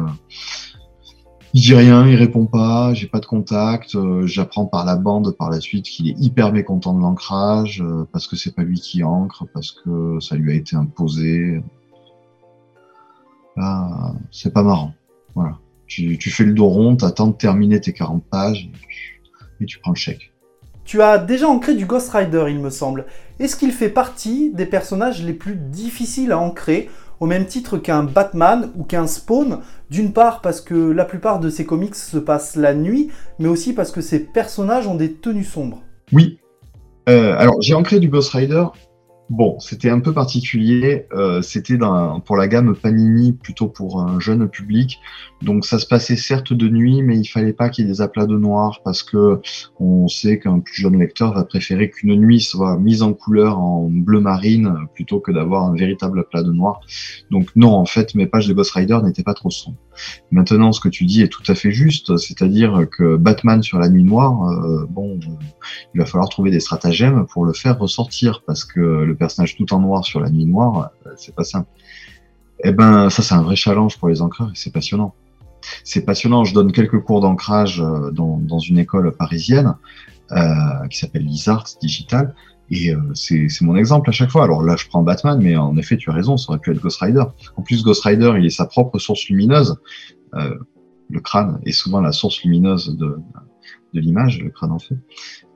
il dit rien, il répond pas, j'ai pas de contact. Euh, J'apprends par la bande par la suite qu'il est hyper mécontent de l'ancrage parce que c'est pas lui qui ancre, parce que ça lui a été imposé. Là, c'est pas marrant. Voilà. Tu, fais le dos rond, t'attends de terminer tes 40 pages et tu prends le chèque. Tu as déjà ancré du Ghost Rider, il me semble. Est-ce qu'il fait partie des personnages les plus difficiles à ancrer, au même titre qu'un Batman ou qu'un Spawn? D'une part parce que la plupart de ces comics se passent la nuit, mais aussi parce que ces personnages ont des tenues sombres. Oui. Euh, alors j'ai ancré du Ghost Rider Bon, c'était un peu particulier. Euh, c'était pour la gamme Panini, plutôt pour un jeune public. Donc ça se passait certes de nuit, mais il fallait pas qu'il y ait des aplats de noir parce que on sait qu'un plus jeune lecteur va préférer qu'une nuit soit mise en couleur en bleu marine plutôt que d'avoir un véritable aplat de noir. Donc non, en fait, mes pages de Ghost Rider n'étaient pas trop sombres. Maintenant, ce que tu dis est tout à fait juste, c'est-à-dire que Batman sur la nuit noire, euh, bon, il va falloir trouver des stratagèmes pour le faire ressortir parce que le personnage tout en noir sur la nuit noire, euh, c'est pas simple. Eh ben, ça, c'est un vrai challenge pour les encreurs et c'est passionnant. C'est passionnant. Je donne quelques cours d'ancrage euh, dans, une école parisienne qui s'appelle Lizards Digital. Et euh, c'est mon exemple à chaque fois. Alors là, je prends Batman, mais en effet, tu as raison, ça aurait pu être Ghost Rider. En plus, Ghost Rider, il est sa propre source lumineuse. Euh, le crâne est souvent la source lumineuse de, de l'image, le crâne en fait.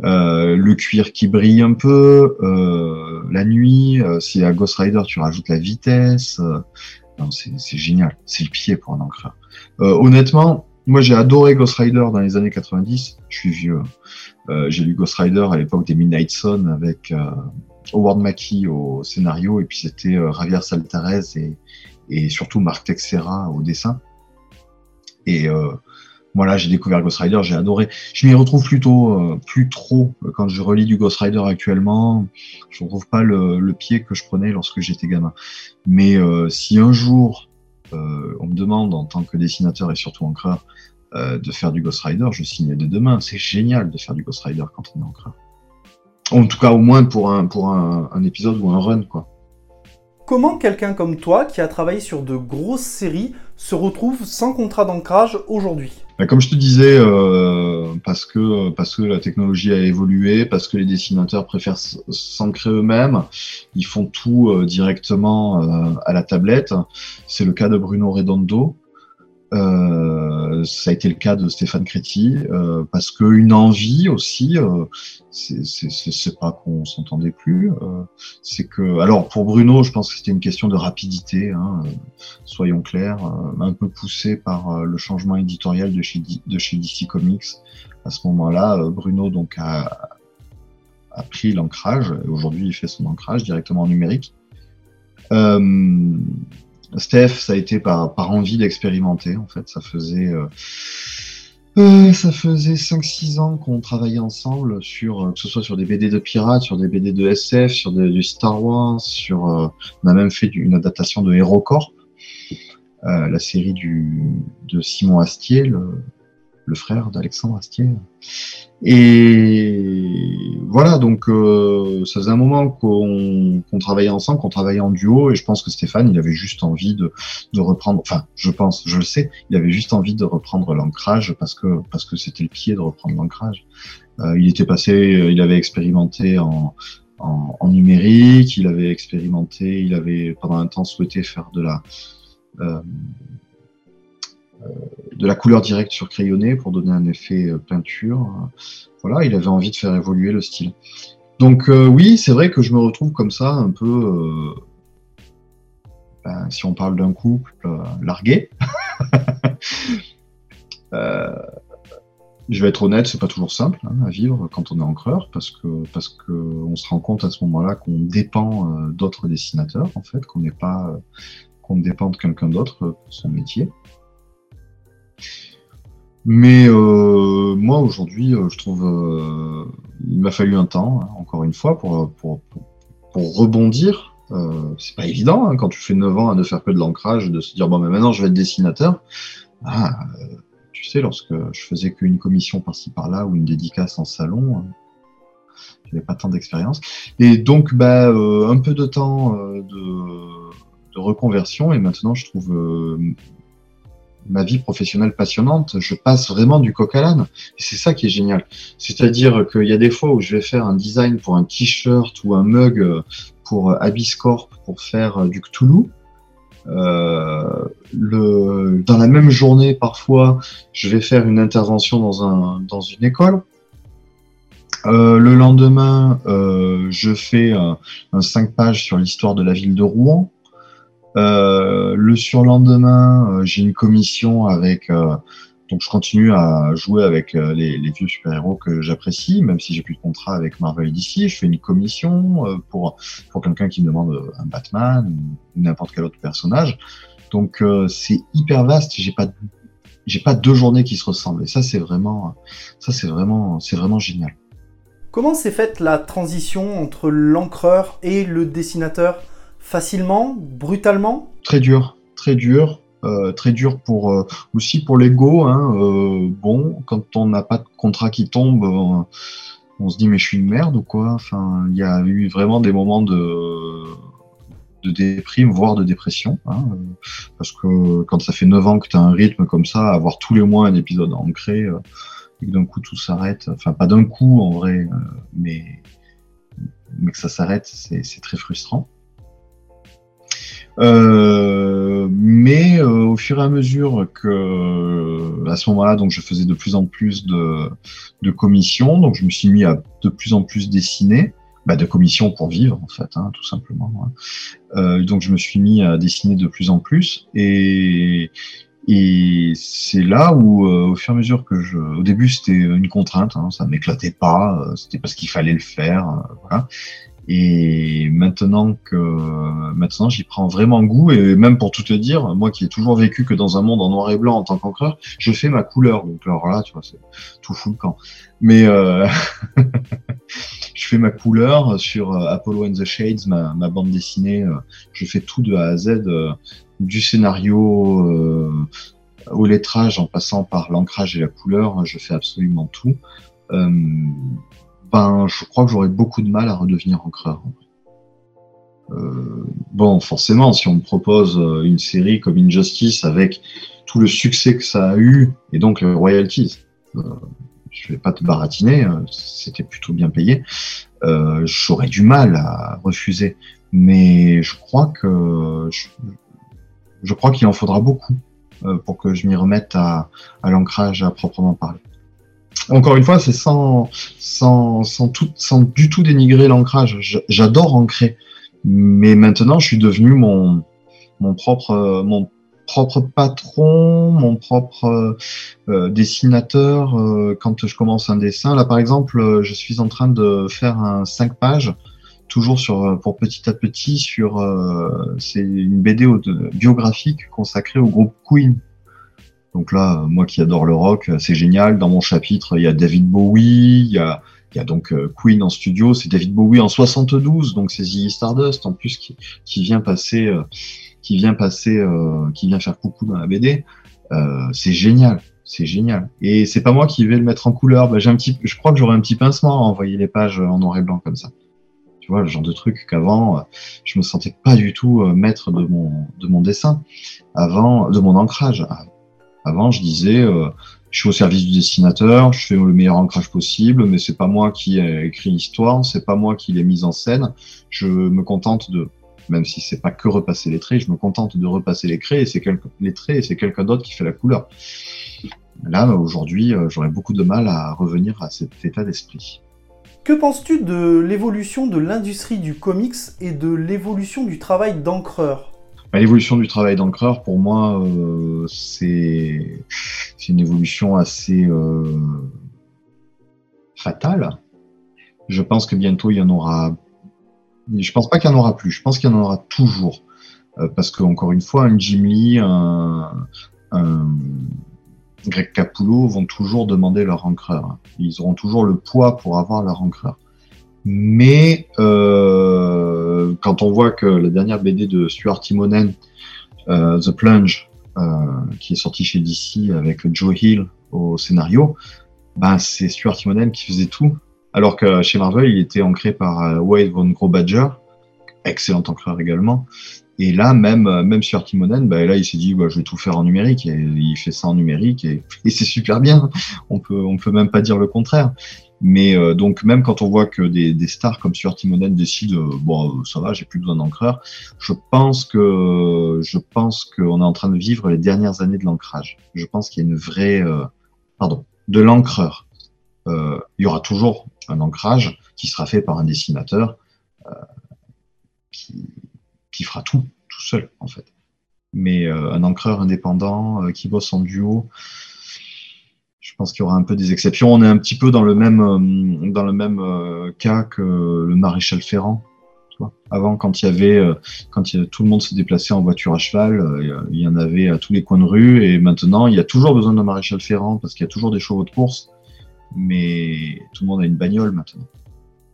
Euh, le cuir qui brille un peu, euh, la nuit, euh, si à Ghost Rider tu rajoutes la vitesse, c'est génial, c'est le pied pour un encreur. honnêtement, moi j'ai adoré Ghost Rider dans les années 90, je suis vieux. j'ai lu Ghost Rider à l'époque des Midnight Sun avec Howard Mackie au scénario et puis c'était Javier Saltarez et, et surtout Marc Texera au dessin. Et voilà, j'ai découvert Ghost Rider, j'ai adoré. Je m'y retrouve plutôt euh, plus trop euh, quand je relis du Ghost Rider actuellement. Je ne retrouve pas le, pied que je prenais lorsque j'étais gamin. Mais euh, si un jour on me demande en tant que dessinateur et surtout encreur de faire du Ghost Rider, je signe dès demain. C'est génial de faire du Ghost Rider quand on est encreur. En tout cas, au moins pour un pour un, un épisode ou un run, quoi. Comment quelqu'un comme toi, qui a travaillé sur de grosses séries, se retrouve sans contrat d'ancrage aujourd'hui? Bah, comme je te disais, euh, parce que parce que la technologie a évolué, parce que les dessinateurs préfèrent s'ancrer eux-mêmes, ils font tout euh, directement euh, à la tablette. C'est le cas de Bruno Redondo, euh, ça a été le cas de Stéphane Créti, euh, parce qu'une envie aussi, euh, c'est pas qu'on s'entendait plus, euh, c'est que, alors pour Bruno, je pense que c'était une question de rapidité, hein, soyons clairs, un peu poussé par le changement éditorial de chez, de DC Comics. À ce moment-là, Bruno donc a, pris l'ancrage, aujourd'hui il fait son ancrage directement en numérique. Euh, Steph, ça a été par, envie d'expérimenter, en fait. Ça faisait, euh, euh ça faisait 5-6 ans qu'on travaillait ensemble sur, euh, que ce soit sur des BD de pirates, sur des BD de SF, sur du Star Wars, sur, euh, on a même fait une adaptation de HeroCorp, la série du, de Simon Astier, le frère d'Alexandre Astier. Et voilà, donc euh, ça faisait un moment qu'on travaillait ensemble, qu'on travaillait en duo, et je pense que Stéphane, il avait juste envie de, reprendre, enfin, je pense, je le sais, il avait juste envie de reprendre l'ancrage parce que parce que c'était le pied de reprendre l'ancrage. Euh, il était passé, il avait expérimenté en, en, numérique, il avait expérimenté, il avait pendant un temps souhaité faire de la euh, de la couleur directe sur crayonné pour donner un effet euh, peinture. Voilà, il avait envie de faire évoluer le style. Donc euh, oui, c'est vrai que je me retrouve comme ça, un peu, euh, ben, si on parle d'un couple largué. je vais être honnête, c'est pas toujours simple hein, à vivre quand on est encreur, parce que parce que on se rend compte à ce moment-là qu'on dépend d'autres dessinateurs, en fait, qu'on n'est pas qu'on dépend de quelqu'un d'autre pour son métier. Mais euh, moi aujourd'hui, euh, je trouve, euh, il m'a fallu un temps, hein, encore une fois, pour, pour, pour, rebondir. Euh, c'est pas évident hein, quand tu fais 9 ans à ne faire que de l'ancrage, de se dire bon, mais maintenant je vais être dessinateur. Ah, euh, tu sais, lorsque je faisais qu'une commission par-ci par-là ou une dédicace en salon, euh, j'avais pas tant d'expérience. Et donc, bah, un peu de temps de, reconversion et maintenant je trouve ma vie professionnelle passionnante, je passe vraiment du coq à l'âne. C'est ça qui est génial. C'est-à-dire qu'il y a des fois où je vais faire un design pour un t-shirt ou un mug euh, pour Abyss Corp pour faire euh, du Cthulhu. Euh, le, dans la même journée, parfois, je vais faire une intervention dans, un, dans une école. Euh, le lendemain, euh, je fais un 5 pages sur l'histoire de la ville de Rouen. Euh, le surlendemain, euh, j'ai une commission avec euh, donc je continue à jouer avec les, vieux super-héros que j'apprécie, même si j'ai plus de contrat avec Marvel et DC. Je fais une commission pour, pour quelqu'un qui me demande un Batman ou n'importe quel autre personnage. Donc c'est hyper vaste. J'ai pas j'ai pas deux journées qui se ressemblent. Et ça c'est vraiment ça c'est vraiment c'est vraiment génial. Comment s'est faite la transition entre l'encreur et le dessinateur? Facilement Brutalement? Très dur, très dur. Euh, très dur pour euh, aussi pour l'ego. Hein, euh, bon, quand on n'a pas de contrat qui tombe, on se dit mais je suis une merde ou quoi? Il y a eu vraiment des moments de de déprime, voire de dépression. Hein, parce que quand ça fait 9 ans que tu as un rythme comme ça, avoir tous les mois un épisode ancré, et que d'un coup tout s'arrête, enfin pas d'un coup en vrai, mais, mais que ça s'arrête, c'est très frustrant. Euh, mais euh, au fur et à mesure que, à ce moment-là, donc je faisais de plus en plus de, de commissions, donc je me suis mis à de plus en plus dessiner, bah, de commissions pour vivre en fait, hein, tout simplement. Hein. Euh, donc je me suis mis à dessiner de plus en plus et et c'est là où, euh, au fur et à mesure que je, au début c'était une contrainte, hein, ça m'éclatait pas, euh, c'était parce qu'il fallait le faire, voilà. Et maintenant que maintenant j'y prends vraiment goût et même pour tout te dire, moi qui ai toujours vécu que dans un monde en noir et blanc en tant qu'encreur, je fais ma couleur. Donc alors là, tu vois, c'est tout fou le camp. Mais euh, je fais ma couleur sur euh, Apollo and the Shades, ma, bande dessinée. Euh, je fais tout de A à Z, du scénario au lettrage en passant par l'ancrage et la couleur. Je fais absolument tout ben, je crois que j'aurais beaucoup de mal à redevenir encreur. Euh, bon, forcément, si on me propose euh, une série comme Injustice avec tout le succès que ça a eu et donc les royalties, euh, je vais pas te baratiner, c'était plutôt bien payé. J'aurais du mal à refuser, mais je crois que je, crois qu'il en faudra beaucoup pour que je m'y remette à l'ancrage à proprement parler. Encore une fois, c'est sans, sans, sans, du tout dénigrer l'ancrage. J'adore ancrer. Mais maintenant, je suis devenu mon, propre, mon propre patron, mon propre euh, dessinateur. Euh, quand je commence un dessin, là par exemple, je suis en train de faire un 5 pages, toujours sur, pour petit à petit, sur euh, c'est une BD biographique consacrée au groupe Queen. Donc là, moi qui adore le rock, c'est génial. Dans mon chapitre, il y a David Bowie, il y a, il y a donc euh, Queen en studio, c'est David Bowie en 72, donc c'est Ziggy Stardust en plus qui, qui vient passer, euh, qui vient passer, euh, qui vient faire coucou dans la BD. c'est génial, c'est génial. Et c'est pas moi qui vais le mettre en couleur. Bah, j'ai un petit, je crois que j'aurais un petit pincement à envoyer les pages en noir et blanc comme ça. Tu vois, le genre de truc qu'avant, je me sentais pas du tout maître de mon, de mon dessin, avant, de mon ancrage. Je disais, euh, je suis au service du dessinateur, je fais le meilleur ancrage possible, mais c'est pas moi qui ai écrit l'histoire, c'est pas moi qui l'ai mise en scène. Je me contente de, même si c'est pas que repasser les traits, je me contente de repasser les traits et c'est les traits et c'est quelqu'un d'autre qui fait la couleur. Là, aujourd'hui, euh, j'aurais beaucoup de mal à revenir à cet état d'esprit. Que penses-tu de l'évolution de l'industrie du comics et de l'évolution du travail d'encreur? L'évolution du travail d'encreur, pour moi, euh, c'est une évolution assez euh, fatale. Je pense que bientôt, il y en aura... Je pense pas qu'il y en aura plus, je pense qu'il y en aura toujours. Euh, parce que, encore une fois, un Jim Lee, un, un Greg Capullo vont toujours demander leur encreur. Ils auront toujours le poids pour avoir leur encreur. Mais euh, quand on voit que la dernière BD de Stuart Timonen, euh, The Plunge, euh, qui est sortie chez DC avec Joe Hill au scénario, ben c'est Stuart Timonen qui faisait tout. Alors que chez Marvel, il était ancré par Wade Von Gros-Badger, excellent ancreur également. Et là, même, même Stuart Timonen, ben là, il s'est dit, bah, je vais tout faire en numérique. Et il fait ça en numérique et, et c'est super bien. On peut, on peut même pas dire le contraire. Mais euh, donc même quand on voit que des, des stars comme Stuart Timonen décident euh, bon ça va j'ai plus besoin d'encreur, je pense que je pense qu'on est en train de vivre les dernières années de l'ancrage. Je pense qu'il y a une vraie euh, pardon de l'encreur. il y aura toujours un ancrage qui sera fait par un dessinateur qui, qui fera tout tout seul en fait. Mais un encreur indépendant qui bosse en duo, Je pense qu'il y aura un peu des exceptions. On est un petit peu dans le même, euh, dans le même euh, cas que le maréchal Ferrand. Avant, quand il y avait, euh, quand tout le monde se déplaçait en voiture à cheval, il y en avait à tous les coins de rue. Et maintenant, il y a toujours besoin d'un maréchal Ferrand parce qu'il y a toujours des chevaux de course. Mais tout le monde a une bagnole maintenant.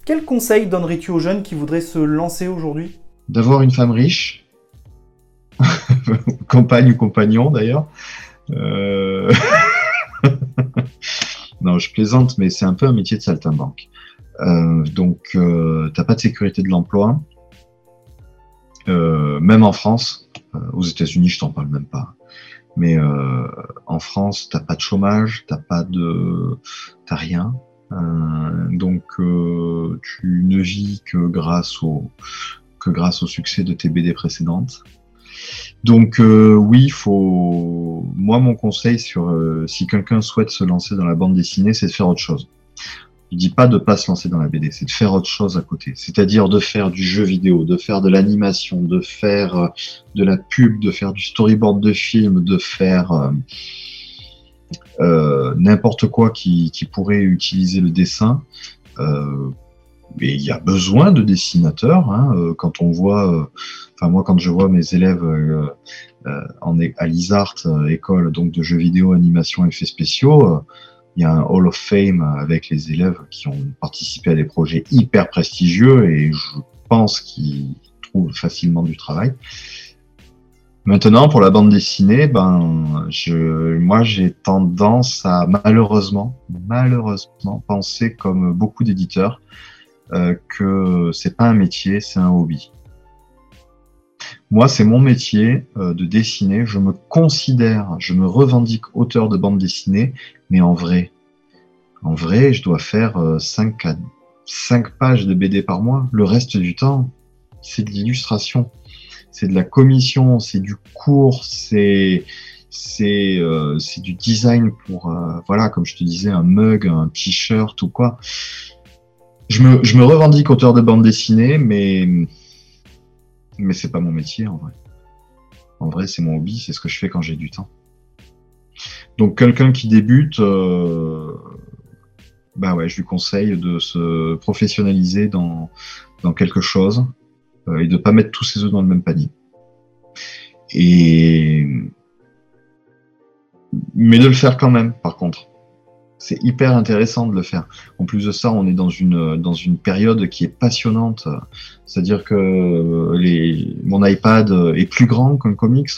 Quel conseil donnerais-tu aux jeunes qui voudraient se lancer aujourd'hui? D'avoir une femme riche, compagne ou compagnon d'ailleurs. Euh... non, je plaisante, mais c'est un peu un métier de saltimbanque. Euh, donc, euh, t'as pas de sécurité de l'emploi, euh, même en France. Euh, aux États-Unis, je t'en parle même pas. Mais en France, t'as pas de chômage, t'as pas de, t'as rien. donc, tu ne vis que grâce au que grâce au succès de tes BD précédentes. Donc euh, oui, faut. Moi, mon conseil sur euh, si quelqu'un souhaite se lancer dans la bande dessinée, c'est de faire autre chose. Je dis pas de pas se lancer dans la BD, c'est de faire autre chose à côté. C'est-à-dire de faire du jeu vidéo, de faire de l'animation, de faire euh, de la pub, de faire du storyboard de film, de faire n'importe quoi qui, qui, pourrait utiliser le dessin. Mais il y a besoin de dessinateurs. Hein, quand on voit Enfin, moi, quand je vois mes élèves euh, euh, en, à l'ISART, euh, école donc de jeux vidéo, animation, effets spéciaux, il y a un Hall of Fame avec les élèves qui ont participé à des projets hyper prestigieux et je pense qu'ils trouvent facilement du travail. Maintenant, pour la bande dessinée, ben, je, moi, j'ai tendance à malheureusement, malheureusement, penser comme beaucoup d'éditeurs euh, que c'est pas un métier, c'est un hobby. Moi, c'est mon métier euh, de dessiner. Je me considère, je me revendique auteur de bande dessinée, mais en vrai. En vrai, je dois faire 5, euh, 5 pages de BD par mois. Le reste du temps, c'est de l'illustration. C'est de la commission, c'est du cours, c'est c'est du design pour voilà comme je te disais un mug, un t-shirt ou quoi. Je me, je me revendique auteur de bande dessinée, mais mais c'est pas mon métier en vrai. En vrai, c'est mon hobby, c'est ce que je fais quand j'ai du temps. Donc quelqu'un qui débute, euh, bah ouais, je lui conseille de se professionnaliser dans, dans quelque chose euh, et de pas mettre tous ses œufs dans le même panier. Et mais de le faire quand même, par contre c'est hyper intéressant de le faire. En plus de ça, on est dans une, dans une période qui est passionnante. C'est-à-dire que les, mon iPad est plus grand qu'un comics.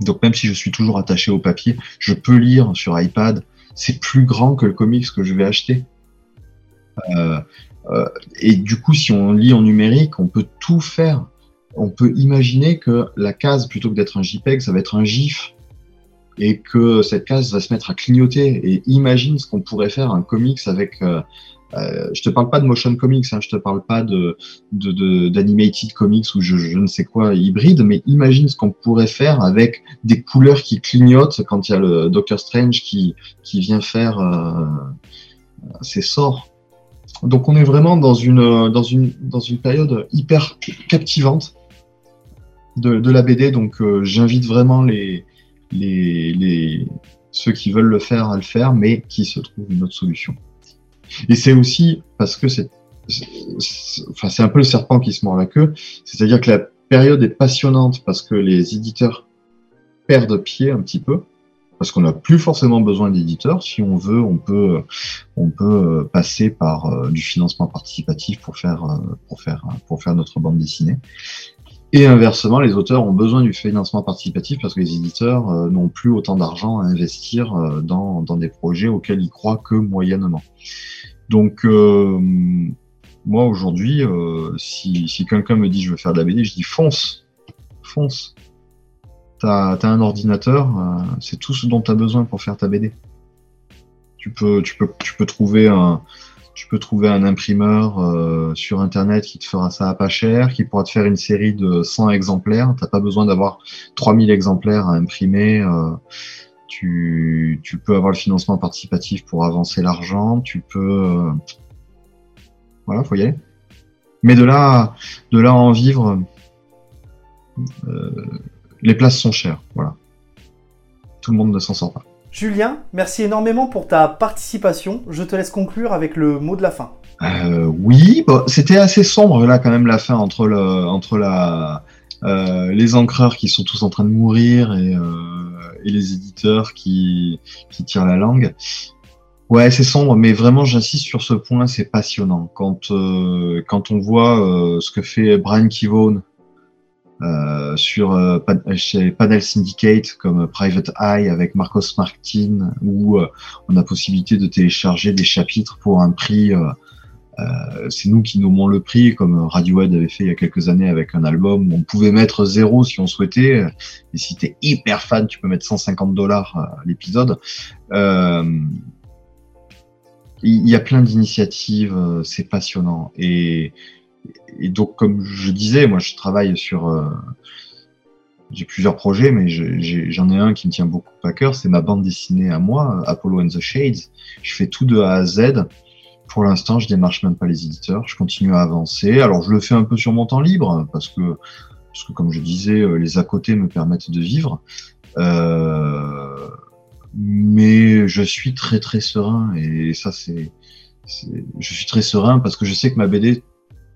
Donc même si je suis toujours attaché au papier, je peux lire sur iPad. C'est plus grand que le comics que je vais acheter. Euh, euh, et du coup, si on lit en numérique, on peut tout faire. On peut imaginer que la case, plutôt que d'être un JPEG, ça va être un GIF et que cette case va se mettre à clignoter. Et imagine ce qu'on pourrait faire un comics avec. Euh, euh, je te parle pas de motion comics, hein, je te parle pas de d'animated comics ou je, ne sais quoi hybride, mais imagine ce qu'on pourrait faire avec des couleurs qui clignotent quand il y a le Doctor Strange qui qui vient faire euh, ses sorts. Donc on est vraiment dans une dans une dans une période hyper captivante de, de la BD. Donc euh, j'invite vraiment les les, les, ceux qui veulent le faire à le faire, mais qui se trouvent une autre solution. Et c'est aussi parce que c'est, enfin, un peu le serpent qui se mord la queue, c'est-à-dire que la période est passionnante parce que les éditeurs perdent pied un petit peu, parce qu'on n'a plus forcément besoin d'éditeurs. Si on veut, on peut, on peut passer par euh, du financement participatif pour faire, euh, pour faire, pour faire notre bande dessinée. Et inversement, les auteurs ont besoin du financement participatif parce que les éditeurs euh, n'ont plus autant d'argent à investir euh, dans, dans, des projets auxquels ils croient que moyennement. Donc, euh, moi aujourd'hui, si, si quelqu'un me dit je veux faire de la BD, je dis fonce, fonce. T'as as un ordinateur, c'est tout ce dont tu as besoin pour faire ta BD. Tu peux, tu peux, tu peux trouver un, tu peux trouver un imprimeur euh, sur Internet qui te fera ça à pas cher, qui pourra te faire une série de 100 exemplaires. Tu n'as pas besoin d'avoir 3000 exemplaires à imprimer. Euh, tu, tu, peux avoir le financement participatif pour avancer l'argent. Tu peux... Euh, voilà, faut y aller. Mais de là, de là à en vivre, les places sont chères. Voilà. Tout le monde ne s'en sort pas. Julien, merci énormément pour ta participation. Je te laisse conclure avec le mot de la fin. Euh, oui, c'était assez sombre là quand même la fin entre euh, les encreurs qui sont tous en train de mourir et, euh, les éditeurs qui, tirent la langue. Ouais, c'est sombre, mais vraiment j'insiste sur ce point, c'est passionnant. Quand quand on voit ce que fait Brian Kivone euh, sur euh, chez Panel Syndicate comme Private Eye avec Marcos Martin où euh, on a possibilité de télécharger des chapitres pour un prix. c'est nous qui nommons le prix, comme Radiohead avait fait il y a quelques années avec un album où on pouvait mettre zéro si on souhaitait. Et si t'es hyper fan, tu peux mettre 150 dollars l'épisode. Il y a plein d'initiatives, c'est passionnant. Et et donc, comme je disais, moi, je travaille sur. Euh, j'ai plusieurs projets, mais j'en ai, un qui me tient beaucoup à cœur. C'est ma bande dessinée à moi, Apollo and the Shades. Je fais tout de A à Z. Pour l'instant, je démarche même pas les éditeurs. Je continue à avancer. Alors, je le fais un peu sur mon temps libre, parce que, parce que comme je disais, euh, les à côté me permettent de vivre. Euh, mais je suis très très serein et ça c'est je suis très serein parce que je sais que ma BD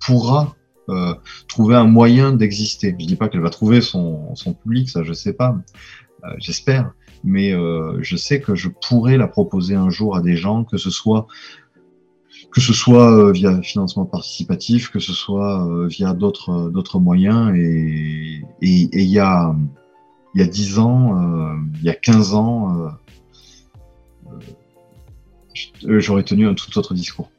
pourra euh, trouver un moyen d'exister. Je dis pas qu'elle va trouver son, public, ça je sais pas, euh, j'espère, mais euh, je sais que je pourrais la proposer un jour à des gens, que ce soit que ce soit via financement participatif, que ce soit via d'autres d'autres moyens. Et il y a il y a 10 ans, il y a 15 ans, j'aurais tenu un tout autre discours.